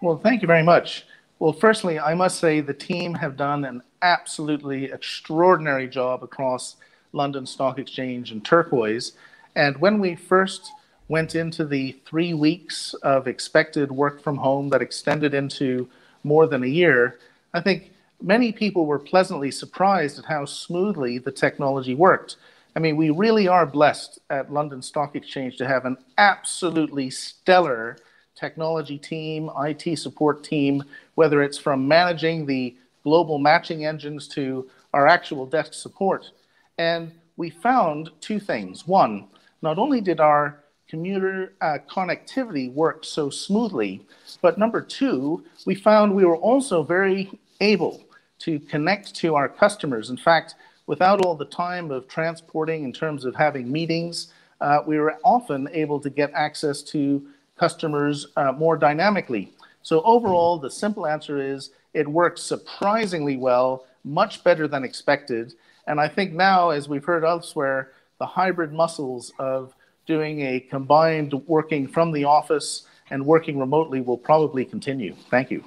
Well, thank you very much. Well, firstly, I must say the team have done an absolutely extraordinary job across London Stock Exchange and Turquoise. And when we first went into the three weeks of expected work from home that extended into more than a year, I think many people were pleasantly surprised at how smoothly the technology worked. I mean, we really are blessed at London Stock Exchange to have an absolutely stellar technology team, IT support team, whether it's from managing the global matching engines to our actual desk support. And we found two things. One, not only did our commuter uh, connectivity worked so smoothly. But number two, we found we were also very able to connect to our customers. In fact, without all the time of transporting in terms of having meetings, uh, we were often able to get access to customers uh, more dynamically. So overall, the simple answer is it worked surprisingly well, much better than expected. And I think now, as we've heard elsewhere, the hybrid muscles of doing a combined working from the office and working remotely will probably continue. Thank you.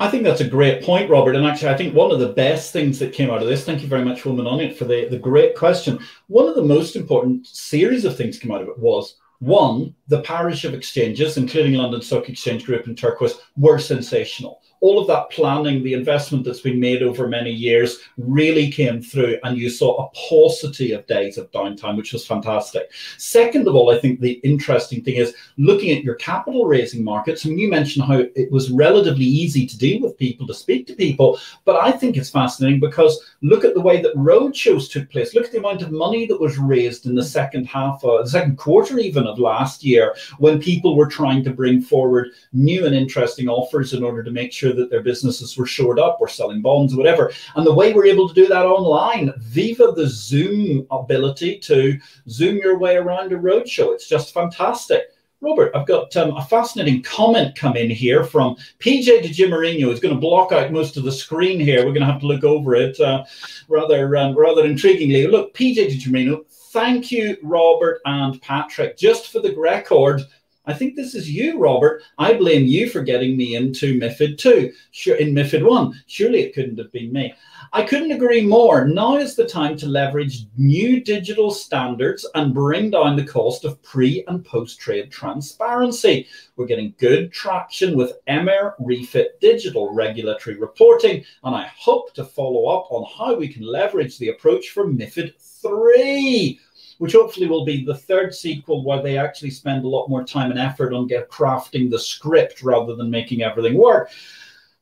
I think that's a great point, Robert. And actually, I think one of the best things that came out of this, thank you very much, Woman on It, for the, the great question. One of the most important series of things came out of it was one, the parish of exchanges, including London Stock Exchange Group and Turquoise, were sensational all of that planning, the investment that's been made over many years really came through, and you saw a paucity of days of downtime, which was fantastic. Second of all, I think the interesting thing is looking at your capital raising markets, and you mentioned how it was relatively easy to deal with people, to speak to people, but I think it's fascinating because look at the way that roadshows took place. Look at the amount of money that was raised in the second half, uh, the second quarter even of last year, when people were trying to bring forward new and interesting offers in order to make sure that their businesses were shored up or selling bonds, whatever. And the way we're able to do that online, viva the Zoom ability to zoom your way around a roadshow. It's just fantastic. Robert, I've got um, a fascinating comment come in here from PJ Di Giammarino. It's going to block out most of the screen here. We're going to have to look over it uh, rather um, rather intriguingly. Look, PJ Di Giammarino, thank you, Robert and Patrick. Just for the record, I think this is you, Robert. I blame you for getting me into MIFID 2, sure, in MIFID 1. Surely it couldn't have been me. I couldn't agree more. Now is the time to leverage new digital standards and bring down the cost of pre and post trade transparency. We're getting good traction with EMIR Refit digital regulatory reporting, and I hope to follow up on how we can leverage the approach for MIFID 3 which hopefully will be the third sequel where they actually spend a lot more time and effort on get crafting the script rather than making everything work.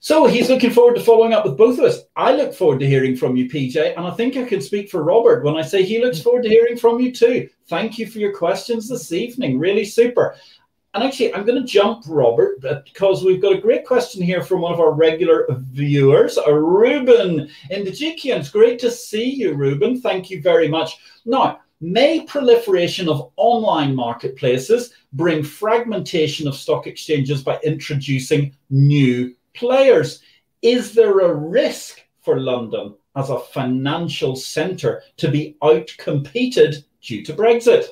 So he's looking forward to following up with both of us. I look forward to hearing from you, PJ, and I think I can speak for Robert when I say he looks mm. forward to hearing from you too. Thank you for your questions this evening. Really super. And actually, I'm going to jump, Robert, because we've got a great question here from one of our regular viewers, Ruben in the It's great to see you, Ruben. Thank you very much. Now, may proliferation of online marketplaces bring fragmentation of stock exchanges by introducing new players. Is there a risk for London as a financial centre to be outcompeted due to Brexit?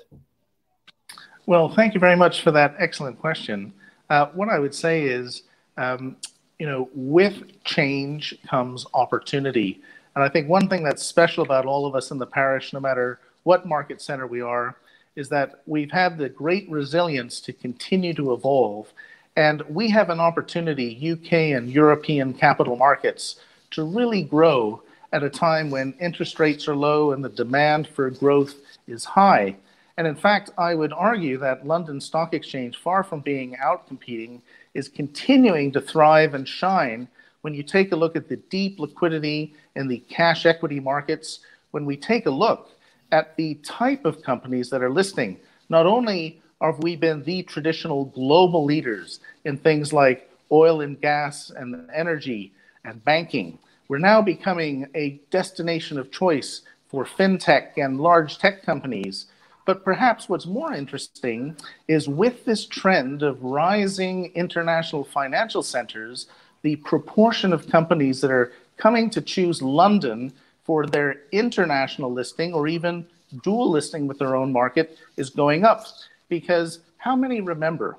Well, thank you very much for that excellent question. Uh, what I would say is, um, you know, with change comes opportunity. And I think one thing that's special about all of us in the parish, no matter what market center we are, is that we've had the great resilience to continue to evolve and we have an opportunity, UK and European capital markets, to really grow at a time when interest rates are low and the demand for growth is high. And in fact, I would argue that London Stock Exchange, far from being out competing, is continuing to thrive and shine when you take a look at the deep liquidity in the cash equity markets, when we take a look at the type of companies that are listing, not only have we been the traditional global leaders in things like oil and gas and energy and banking? We're now becoming a destination of choice for fintech and large tech companies. But perhaps what's more interesting is with this trend of rising international financial centers, the proportion of companies that are coming to choose London for their international listing or even dual listing with their own market is going up because how many remember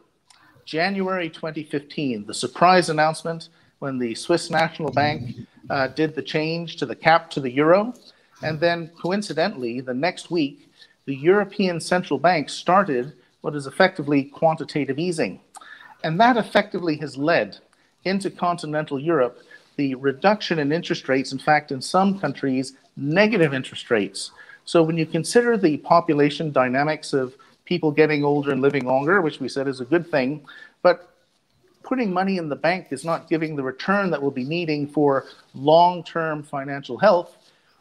January 2015, the surprise announcement when the Swiss National Bank uh, did the change to the cap to the euro? And then, coincidentally, the next week, the European Central Bank started what is effectively quantitative easing. And that effectively has led into continental Europe the reduction in interest rates, in fact, in some countries, negative interest rates. So when you consider the population dynamics of people getting older and living longer, which we said is a good thing. But putting money in the bank is not giving the return that we'll be needing for long term financial health.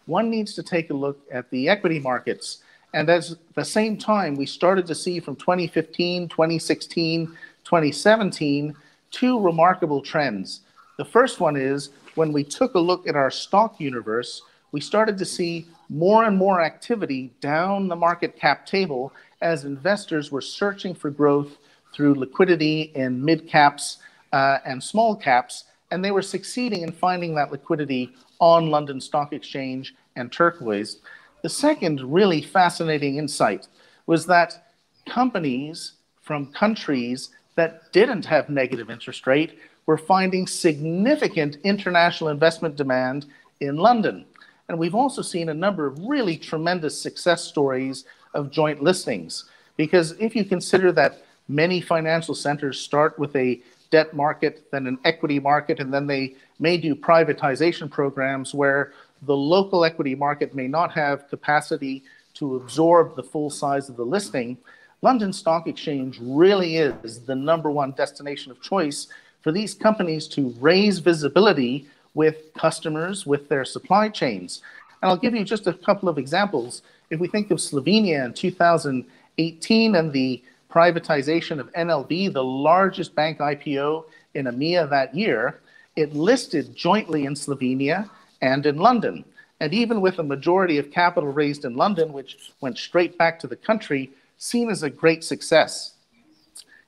One needs to take a look at the equity markets. And at the same time, we started to see from 2015, 2016, 2017, two remarkable trends. The first one is when we took a look at our stock universe, we started to see more and more activity down the market cap table as investors were searching for growth through liquidity in mid caps uh, and small caps, and they were succeeding in finding that liquidity on London Stock Exchange and Turquoise. The second really fascinating insight was that companies from countries that didn't have negative interest rate were finding significant international investment demand in London. And we've also seen a number of really tremendous success stories of joint listings. Because if you consider that many financial centers start with a debt market, then an equity market, and then they may do privatization programs where the local equity market may not have capacity to absorb the full size of the listing, London Stock Exchange really is the number one destination of choice for these companies to raise visibility with customers, with their supply chains. And I'll give you just a couple of examples. If we think of Slovenia in 2018 and the privatization of NLB, the largest bank IPO in EMEA that year, it listed jointly in Slovenia and in London. And even with a majority of capital raised in London, which went straight back to the country, seen as a great success.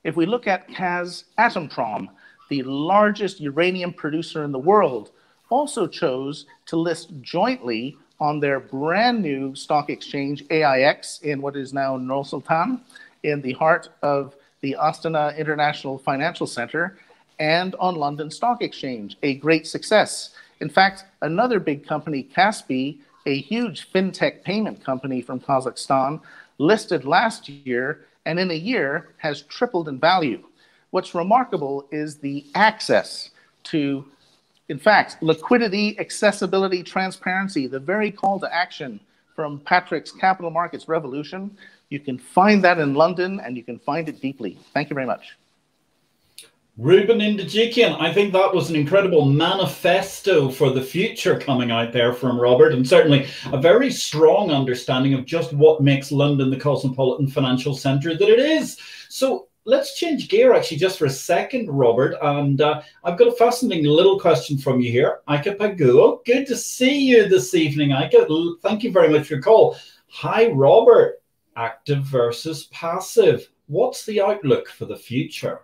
If we look at Kazatomprom, the largest uranium producer in the world, also chose to list jointly on their brand new stock exchange, AIX, in what is now Nur Sultan, in the heart of the Astana International Financial Center, and on London Stock Exchange, a great success. In fact, another big company, Kaspi, a huge fintech payment company from Kazakhstan, listed last year and in a year has tripled in value. What's remarkable is the access to, in fact, liquidity, accessibility, transparency, the very call to action from Patrick's Capital Markets Revolution. You can find that in London and you can find it deeply. Thank you very much. Ruben Indejikian, I think that was an incredible manifesto for the future coming out there from Robert, and certainly a very strong understanding of just what makes London the cosmopolitan financial centre that it is. So let's change gear actually just for a second, Robert. And uh, I've got a fascinating little question from you here. Ika Paguo, good to see you this evening, Ika. Thank you very much for your call. Hi, Robert. Active versus passive. What's the outlook for the future?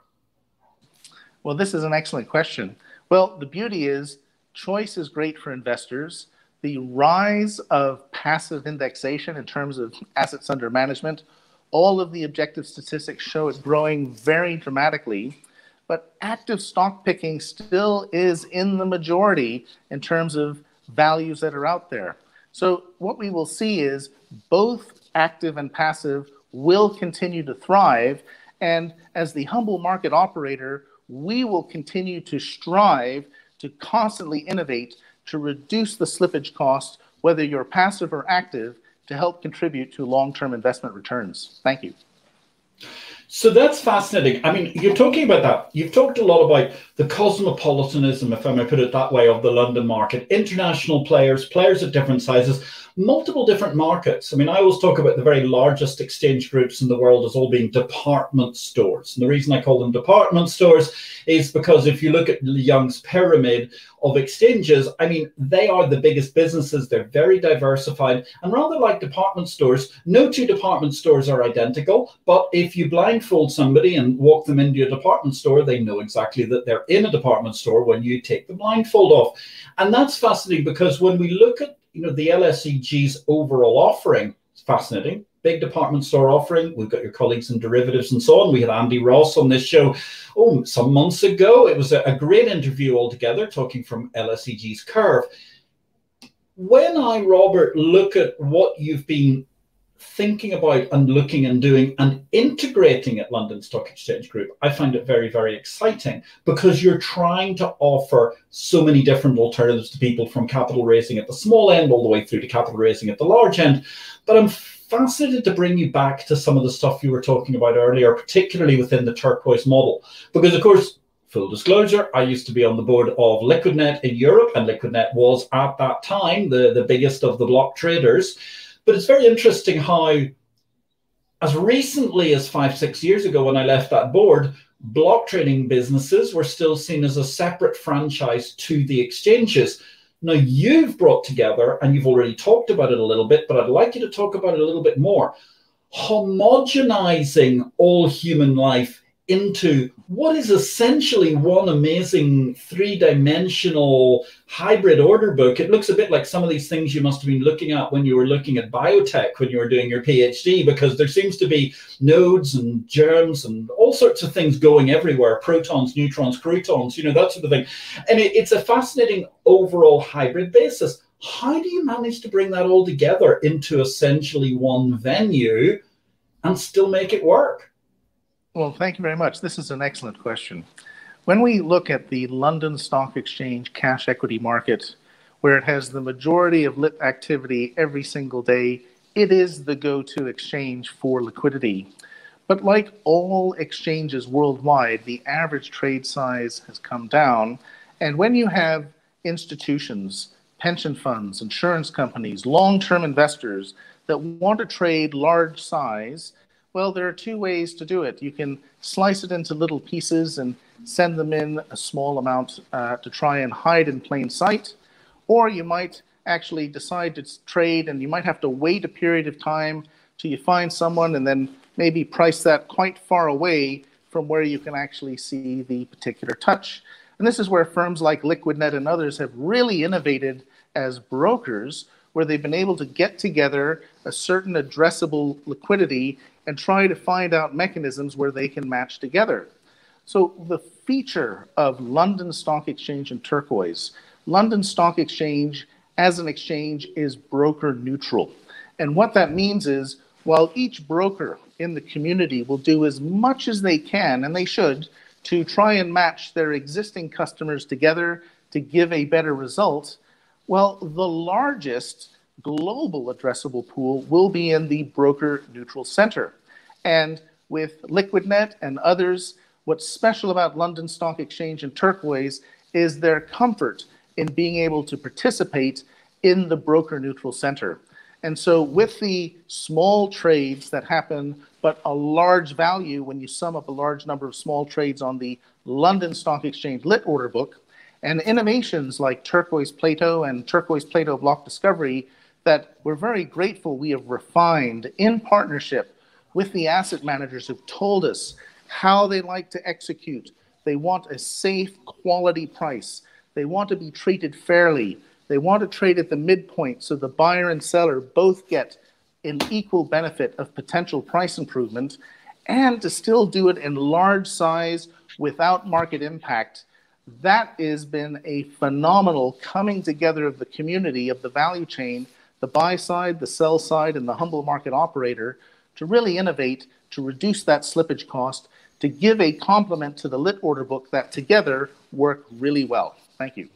Well, this is an excellent question. Well, the beauty is choice is great for investors. The rise of passive indexation in terms of assets under management, all of the objective statistics show it's growing very dramatically. But active stock picking still is in the majority in terms of values that are out there. So, what we will see is both active and passive will continue to thrive. And as the humble market operator, we will continue to strive to constantly innovate to reduce the slippage cost, whether you're passive or active, to help contribute to long term investment returns. Thank you. So that's fascinating. I mean, you're talking about that. You've talked a lot about the cosmopolitanism, if I may put it that way, of the London market, international players, players of different sizes multiple different markets. I mean, I always talk about the very largest exchange groups in the world as all being department stores. And the reason I call them department stores is because if you look at Young's pyramid of exchanges, I mean, they are the biggest businesses. They're very diversified. And rather like department stores, no two department stores are identical. But if you blindfold somebody and walk them into a department store, they know exactly that they're in a department store when you take the blindfold off. And that's fascinating because when we look at you know, the LSEG's overall offering it's fascinating. Big department store offering. We've got your colleagues in derivatives and so on. We had Andy Ross on this show, oh, some months ago. It was a, a great interview altogether, talking from LSEG's curve. When I, Robert, look at what you've been thinking about and looking and doing and integrating at London Stock Exchange Group, I find it very, very exciting because you're trying to offer so many different alternatives to people from capital raising at the small end all the way through to capital raising at the large end. But I'm fascinated to bring you back to some of the stuff you were talking about earlier, particularly within the turquoise model. Because, of course, full disclosure, I used to be on the board of Liquidnet in Europe, and Liquidnet was at that time the, the biggest of the block traders. But it's very interesting how, as recently as five, six years ago, when I left that board, block trading businesses were still seen as a separate franchise to the exchanges. Now, you've brought together, and you've already talked about it a little bit, but I'd like you to talk about it a little bit more. Homogenizing all human life into what is essentially one amazing three-dimensional hybrid order book. It looks a bit like some of these things you must have been looking at when you were looking at biotech when you were doing your PhD, because there seems to be nodes and germs and all sorts of things going everywhere, protons, neutrons, croutons, you know, that sort of thing. And it, it's a fascinating overall hybrid basis. How do you manage to bring that all together into essentially one venue and still make it work? Well, thank you very much. This is an excellent question. When we look at the London Stock Exchange cash equity market, where it has the majority of lit activity every single day, it is the go to exchange for liquidity. But like all exchanges worldwide, the average trade size has come down. And when you have institutions, pension funds, insurance companies, long term investors that want to trade large size, well, there are two ways to do it. You can slice it into little pieces and send them in a small amount uh, to try and hide in plain sight, or you might actually decide to trade and you might have to wait a period of time till you find someone and then maybe price that quite far away from where you can actually see the particular touch. And this is where firms like Liquidnet and others have really innovated as brokers, where they've been able to get together a certain addressable liquidity and try to find out mechanisms where they can match together. So, the feature of London Stock Exchange and Turquoise, London Stock Exchange as an exchange is broker neutral. And what that means is while each broker in the community will do as much as they can, and they should, to try and match their existing customers together to give a better result, well, the largest global addressable pool will be in the broker neutral center. And with Liquidnet and others, what's special about London Stock Exchange and Turquoise is their comfort in being able to participate in the broker neutral center. And so, with the small trades that happen, but a large value when you sum up a large number of small trades on the London Stock Exchange lit order book, and innovations like Turquoise Plato and Turquoise Plato Block Discovery that we're very grateful we have refined in partnership with the asset managers who've told us how they like to execute. They want a safe, quality price. They want to be treated fairly. They want to trade at the midpoint so the buyer and seller both get an equal benefit of potential price improvement and to still do it in large size without market impact. That has been a phenomenal coming together of the community of the value chain, the buy side, the sell side, and the humble market operator to really innovate, to reduce that slippage cost, to give a complement to the lit order book that together work really well. Thank you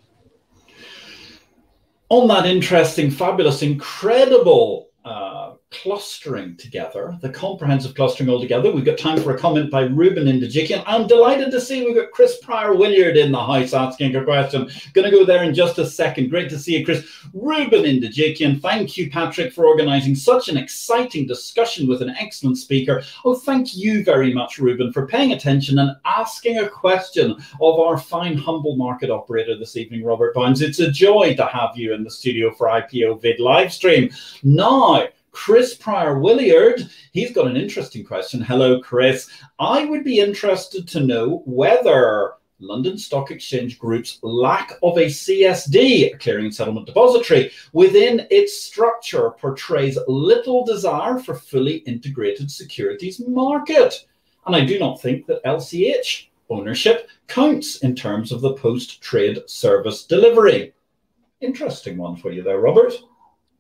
on that interesting, fabulous, incredible uh, clustering together, the comprehensive clustering all together. We've got time for a comment by Ruben Indijikian. I'm delighted to see we've got Chris Pryor Williard in the house asking a question. Going to go there in just a second. Great to see you, Chris. Ruben Indijikian, thank you, Patrick, for organizing such an exciting discussion with an excellent speaker. Oh, thank you very much, Ruben, for paying attention and asking a question of our fine, humble market operator this evening, Robert Barnes. It's a joy to have you in the studio for IPO Vid live stream. Now, Chris Pryor Williard, he's got an interesting question. Hello, Chris. I would be interested to know whether London Stock Exchange Group's lack of a CSD, a clearing and settlement depository, within its structure portrays little desire for fully integrated securities market. And I do not think that LCH ownership counts in terms of the post trade service delivery. Interesting one for you there, Robert.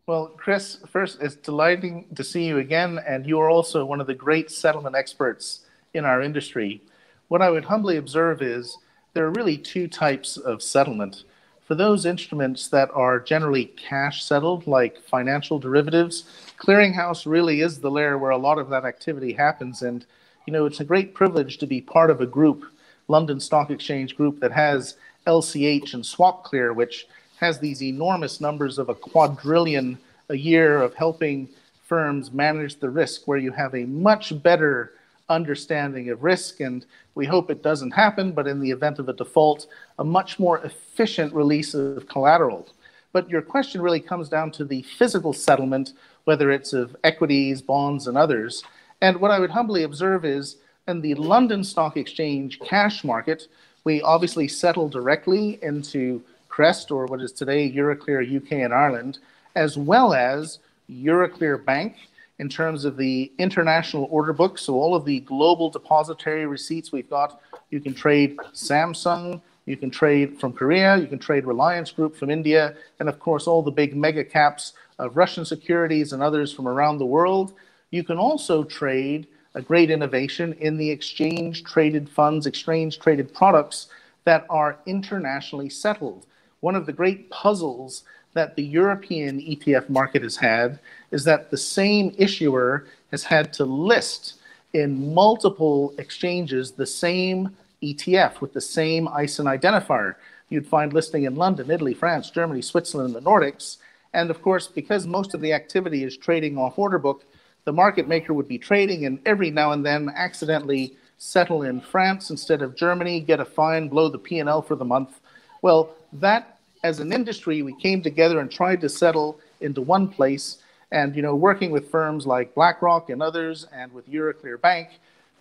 Well, Chris, first, it's delighting to see you again, and you are also one of the great settlement experts in our industry. What I would humbly observe is there are really two types of settlement. For those instruments that are generally cash settled, like financial derivatives, clearinghouse really is the layer where a lot of that activity happens. And, you know, it's a great privilege to be part of a group, London Stock Exchange group, that has LCH and SwapClear, which has these enormous numbers of a quadrillion a year of helping firms manage the risk, where you have a much better understanding of risk. And we hope it doesn't happen, but in the event of a default, a much more efficient release of collateral. But your question really comes down to the physical settlement, whether it's of equities, bonds, and others. And what I would humbly observe is in the London Stock Exchange cash market, we obviously settle directly into Crest, or what is today Euroclear UK and Ireland, as well as Euroclear Bank in terms of the international order book. So all of the global depository receipts we've got, you can trade Samsung, you can trade from Korea, you can trade Reliance Group from India, and of course all the big mega caps of Russian securities and others from around the world. You can also trade a great innovation in the exchange traded funds, exchange traded products that are internationally settled. One of the great puzzles that the European ETF market has had is that the same issuer has had to list in multiple exchanges the same ETF with the same ISIN identifier. You'd find listing in London, Italy, France, Germany, Switzerland, and the Nordics. And of course, because most of the activity is trading off order book, the market maker would be trading and every now and then accidentally settle in France instead of Germany, get a fine, blow the P&L for the month. Well, that as an industry, we came together and tried to settle into one place. And you know, working with firms like BlackRock and others, and with Euroclear Bank,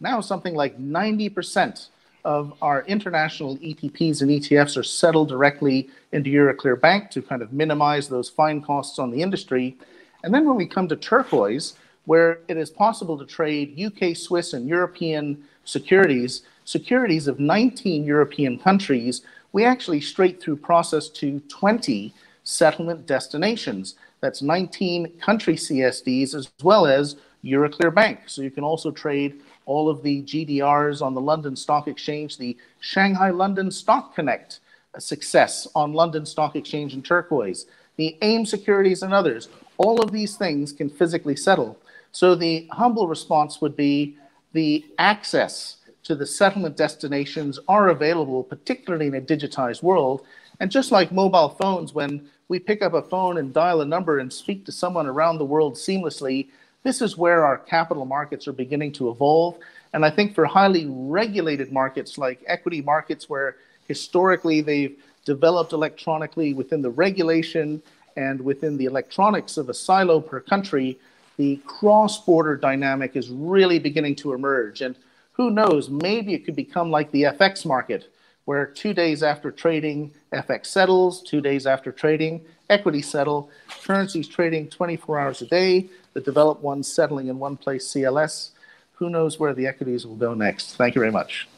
now something like 90% of our international ETPs and ETFs are settled directly into Euroclear Bank to kind of minimize those fine costs on the industry. And then when we come to turquoise, where it is possible to trade UK, Swiss, and European securities, securities of 19 European countries, we actually straight through process to 20 settlement destinations. That's 19 country CSDs as well as Euroclear Bank. So you can also trade all of the GDRs on the London Stock Exchange, the Shanghai London Stock Connect a success on London Stock Exchange and Turquoise, the AIM securities and others. All of these things can physically settle. So the humble response would be the access to the settlement destinations are available, particularly in a digitized world. And just like mobile phones, when we pick up a phone and dial a number and speak to someone around the world seamlessly, this is where our capital markets are beginning to evolve. And I think for highly regulated markets like equity markets, where historically they've developed electronically within the regulation and within the electronics of a silo per country, the cross border dynamic is really beginning to emerge. And who knows, maybe it could become like the FX market, where two days after trading, FX settles, two days after trading, equity settle, currencies trading 24 hours a day, the developed ones settling in one place, CLS. Who knows where the equities will go next? Thank you very much.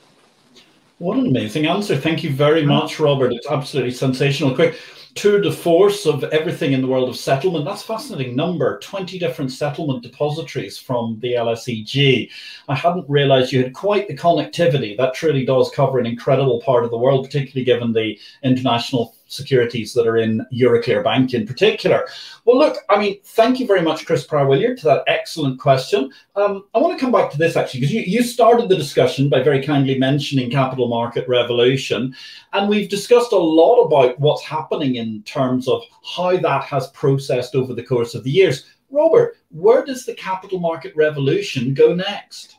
What an amazing answer. Thank you very mm. much, Robert. It's absolutely sensational. Quick, tour de force of everything in the world of settlement. That's fascinating number 20 different settlement depositories from the LSEG. I hadn't realized you had quite the connectivity. That truly does cover an incredible part of the world, particularly given the international securities that are in Euroclear Bank in particular. Well, look, I mean, thank you very much, Chris Pryor-Williard, to that excellent question. Um, I want to come back to this actually, because you, you started the discussion by very kindly mentioning capital market revolution. And we've discussed a lot about what's happening in terms of how that has processed over the course of the years. Robert, where does the capital market revolution go next?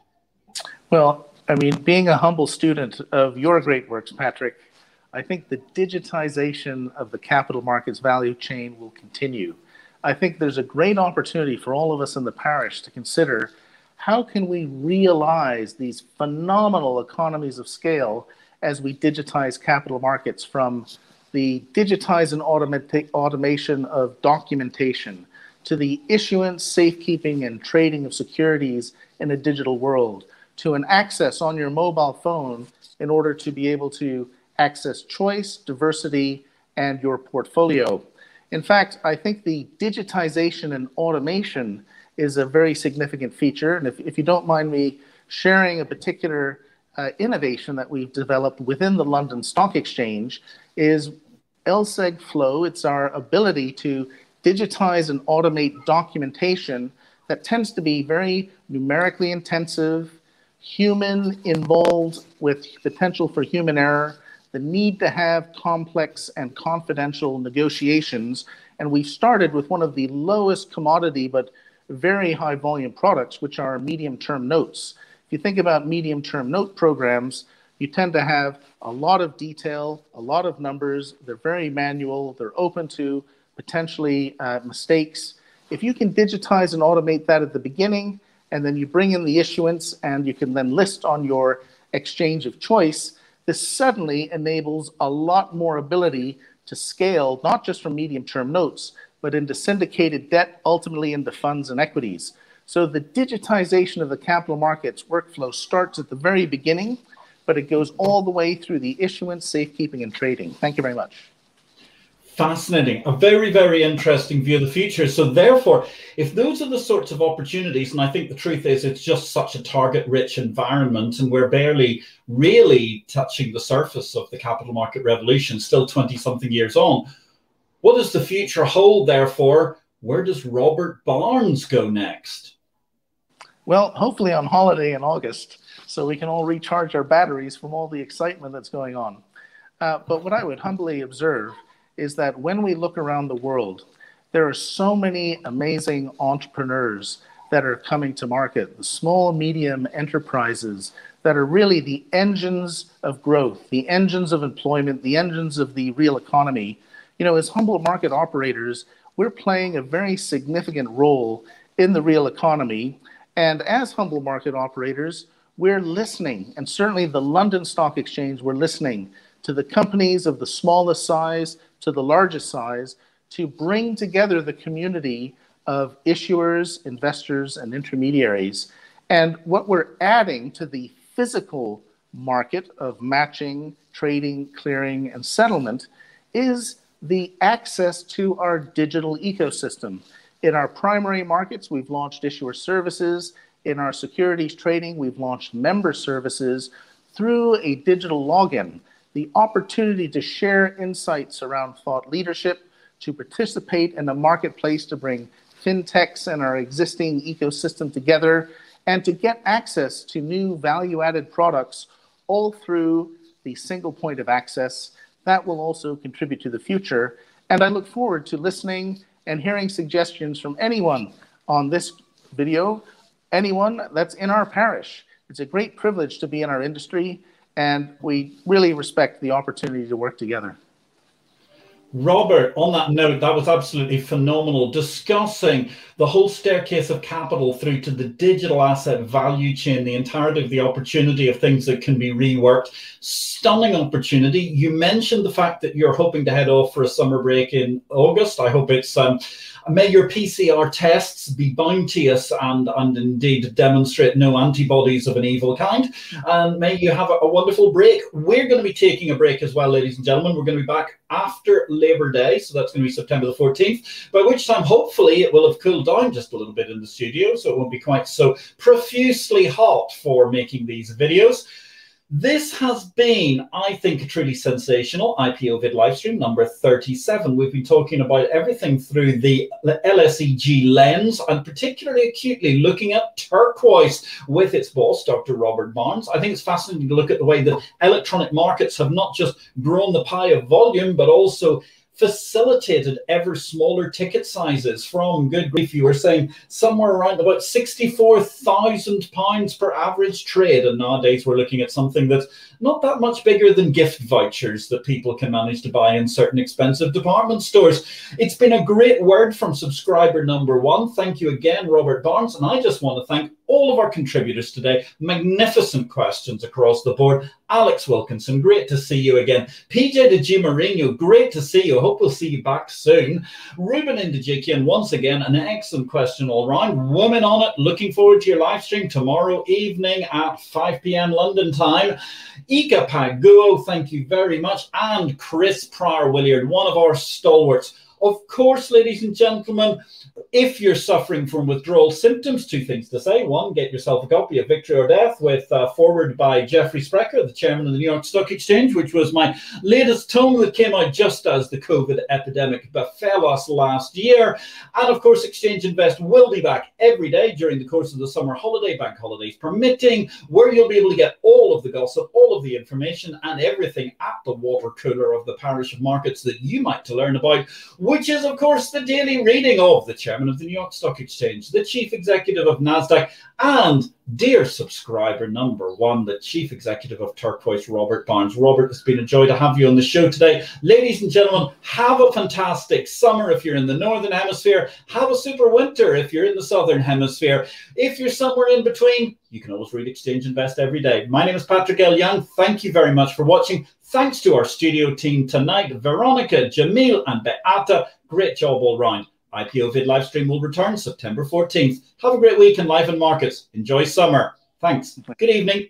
Well, I mean, being a humble student of your great works, Patrick, I think the digitization of the capital markets value chain will continue. I think there's a great opportunity for all of us in the parish to consider how can we realize these phenomenal economies of scale as we digitize capital markets from the digitize and automate, automation of documentation to the issuance, safekeeping, and trading of securities in a digital world to an access on your mobile phone in order to be able to access choice, diversity, and your portfolio. In fact, I think the digitization and automation is a very significant feature. And if, if you don't mind me sharing a particular uh, innovation that we've developed within the London Stock Exchange is LSEG Flow. It's our ability to digitize and automate documentation that tends to be very numerically intensive, human involved with potential for human error, the need to have complex and confidential negotiations. And we started with one of the lowest commodity but very high volume products, which are medium term notes. If you think about medium term note programs, you tend to have a lot of detail, a lot of numbers. They're very manual, they're open to potentially uh, mistakes. If you can digitize and automate that at the beginning, and then you bring in the issuance and you can then list on your exchange of choice, this suddenly enables a lot more ability to scale, not just from medium term notes, but into syndicated debt, ultimately into funds and equities. So the digitization of the capital markets workflow starts at the very beginning, but it goes all the way through the issuance, safekeeping, and trading. Thank you very much fascinating, a very, very interesting view of the future. So, therefore, if those are the sorts of opportunities, and I think the truth is it's just such a target rich environment, and we're barely really touching the surface of the capital market revolution, still 20 something years on. What does the future hold, therefore? Where does Robert Barnes go next? Well, hopefully on holiday in August, so we can all recharge our batteries from all the excitement that's going on. Uh, but what I would humbly observe is that when we look around the world, there are so many amazing entrepreneurs that are coming to market, the small, medium enterprises that are really the engines of growth, the engines of employment, the engines of the real economy. You know, as humble market operators, we're playing a very significant role in the real economy. And as humble market operators, we're listening, and certainly the London Stock Exchange, we're listening to the companies of the smallest size to the largest size to bring together the community of issuers, investors, and intermediaries. And what we're adding to the physical market of matching, trading, clearing, and settlement is the access to our digital ecosystem. In our primary markets, we've launched issuer services. In our securities trading, we've launched member services through a digital login. The opportunity to share insights around thought leadership, to participate in the marketplace to bring fintechs and our existing ecosystem together, and to get access to new value added products all through the single point of access. That will also contribute to the future. And I look forward to listening and hearing suggestions from anyone on this video, anyone that's in our parish. It's a great privilege to be in our industry, and we really respect the opportunity to work together. Robert, on that note, that was absolutely phenomenal. Discussing the whole staircase of capital through to the digital asset value chain, the entirety of the opportunity of things that can be reworked. Stunning opportunity. You mentioned the fact that you're hoping to head off for a summer break in August. I hope it's um, May your PCR tests be bounteous and, and indeed demonstrate no antibodies of an evil kind. And may you have a, a wonderful break. We're going to be taking a break as well, ladies and gentlemen. We're going to be back after Labor Day, so that's going to be September the 14th, by which time hopefully it will have cooled down just a little bit in the studio, so it won't be quite so profusely hot for making these videos. This has been, I think, a truly sensational IPO vid livestream number 37. We've been talking about everything through the LSEG lens and particularly acutely looking at turquoise with its boss, Dr. Robert Barnes. I think it's fascinating to look at the way that electronic markets have not just grown the pie of volume, but also facilitated ever smaller ticket sizes from good grief you were saying somewhere around about 64,000 pounds per average trade. And nowadays we're looking at something that's not that much bigger than gift vouchers that people can manage to buy in certain expensive department stores it's been a great word from subscriber number one thank you again robert barnes and i just want to thank all of our contributors today. Magnificent questions across the board. Alex Wilkinson, great to see you again. PJ Di Giammarino, great to see you. Hope we'll see you back soon. Ruben Indijikian, once again, an excellent question all round. Woman on it, looking forward to your live stream tomorrow evening at 5 p.m. London time. Ika Paguo, thank you very much. And Chris Pryor Williard, one of our stalwarts. Of course, ladies and gentlemen, if you're suffering from withdrawal symptoms, two things to say. One, get yourself a copy of Victory or Death with uh, forward by Jeffrey Sprecher, the chairman of the New York Stock Exchange, which was my latest tome that came out just as the COVID epidemic befell us last year. And of course, Exchange Invest will be back every day during the course of the summer holiday, bank holidays permitting, where you'll be able to get all of the gossip, all of the information, and everything at the water cooler of the parish of markets that you might to learn about, which is, of course, the daily reading of the chairman of the New York Stock Exchange, the chief executive of NASDAQ, and dear subscriber number one, the chief executive of Turquoise, Robert Barnes. Robert, it's been a joy to have you on the show today. Ladies and gentlemen, have a fantastic summer if you're in the Northern Hemisphere. Have a super winter if you're in the Southern Hemisphere. If you're somewhere in between, you can always read Exchange Invest every day. My name is Patrick L. Young. Thank you very much for watching. Thanks to our studio team tonight, Veronica, Jamil, and Beata. Great job all round. IPO vid livestream will return September 14th. Have a great week in life and markets. Enjoy summer. Thanks. Good evening.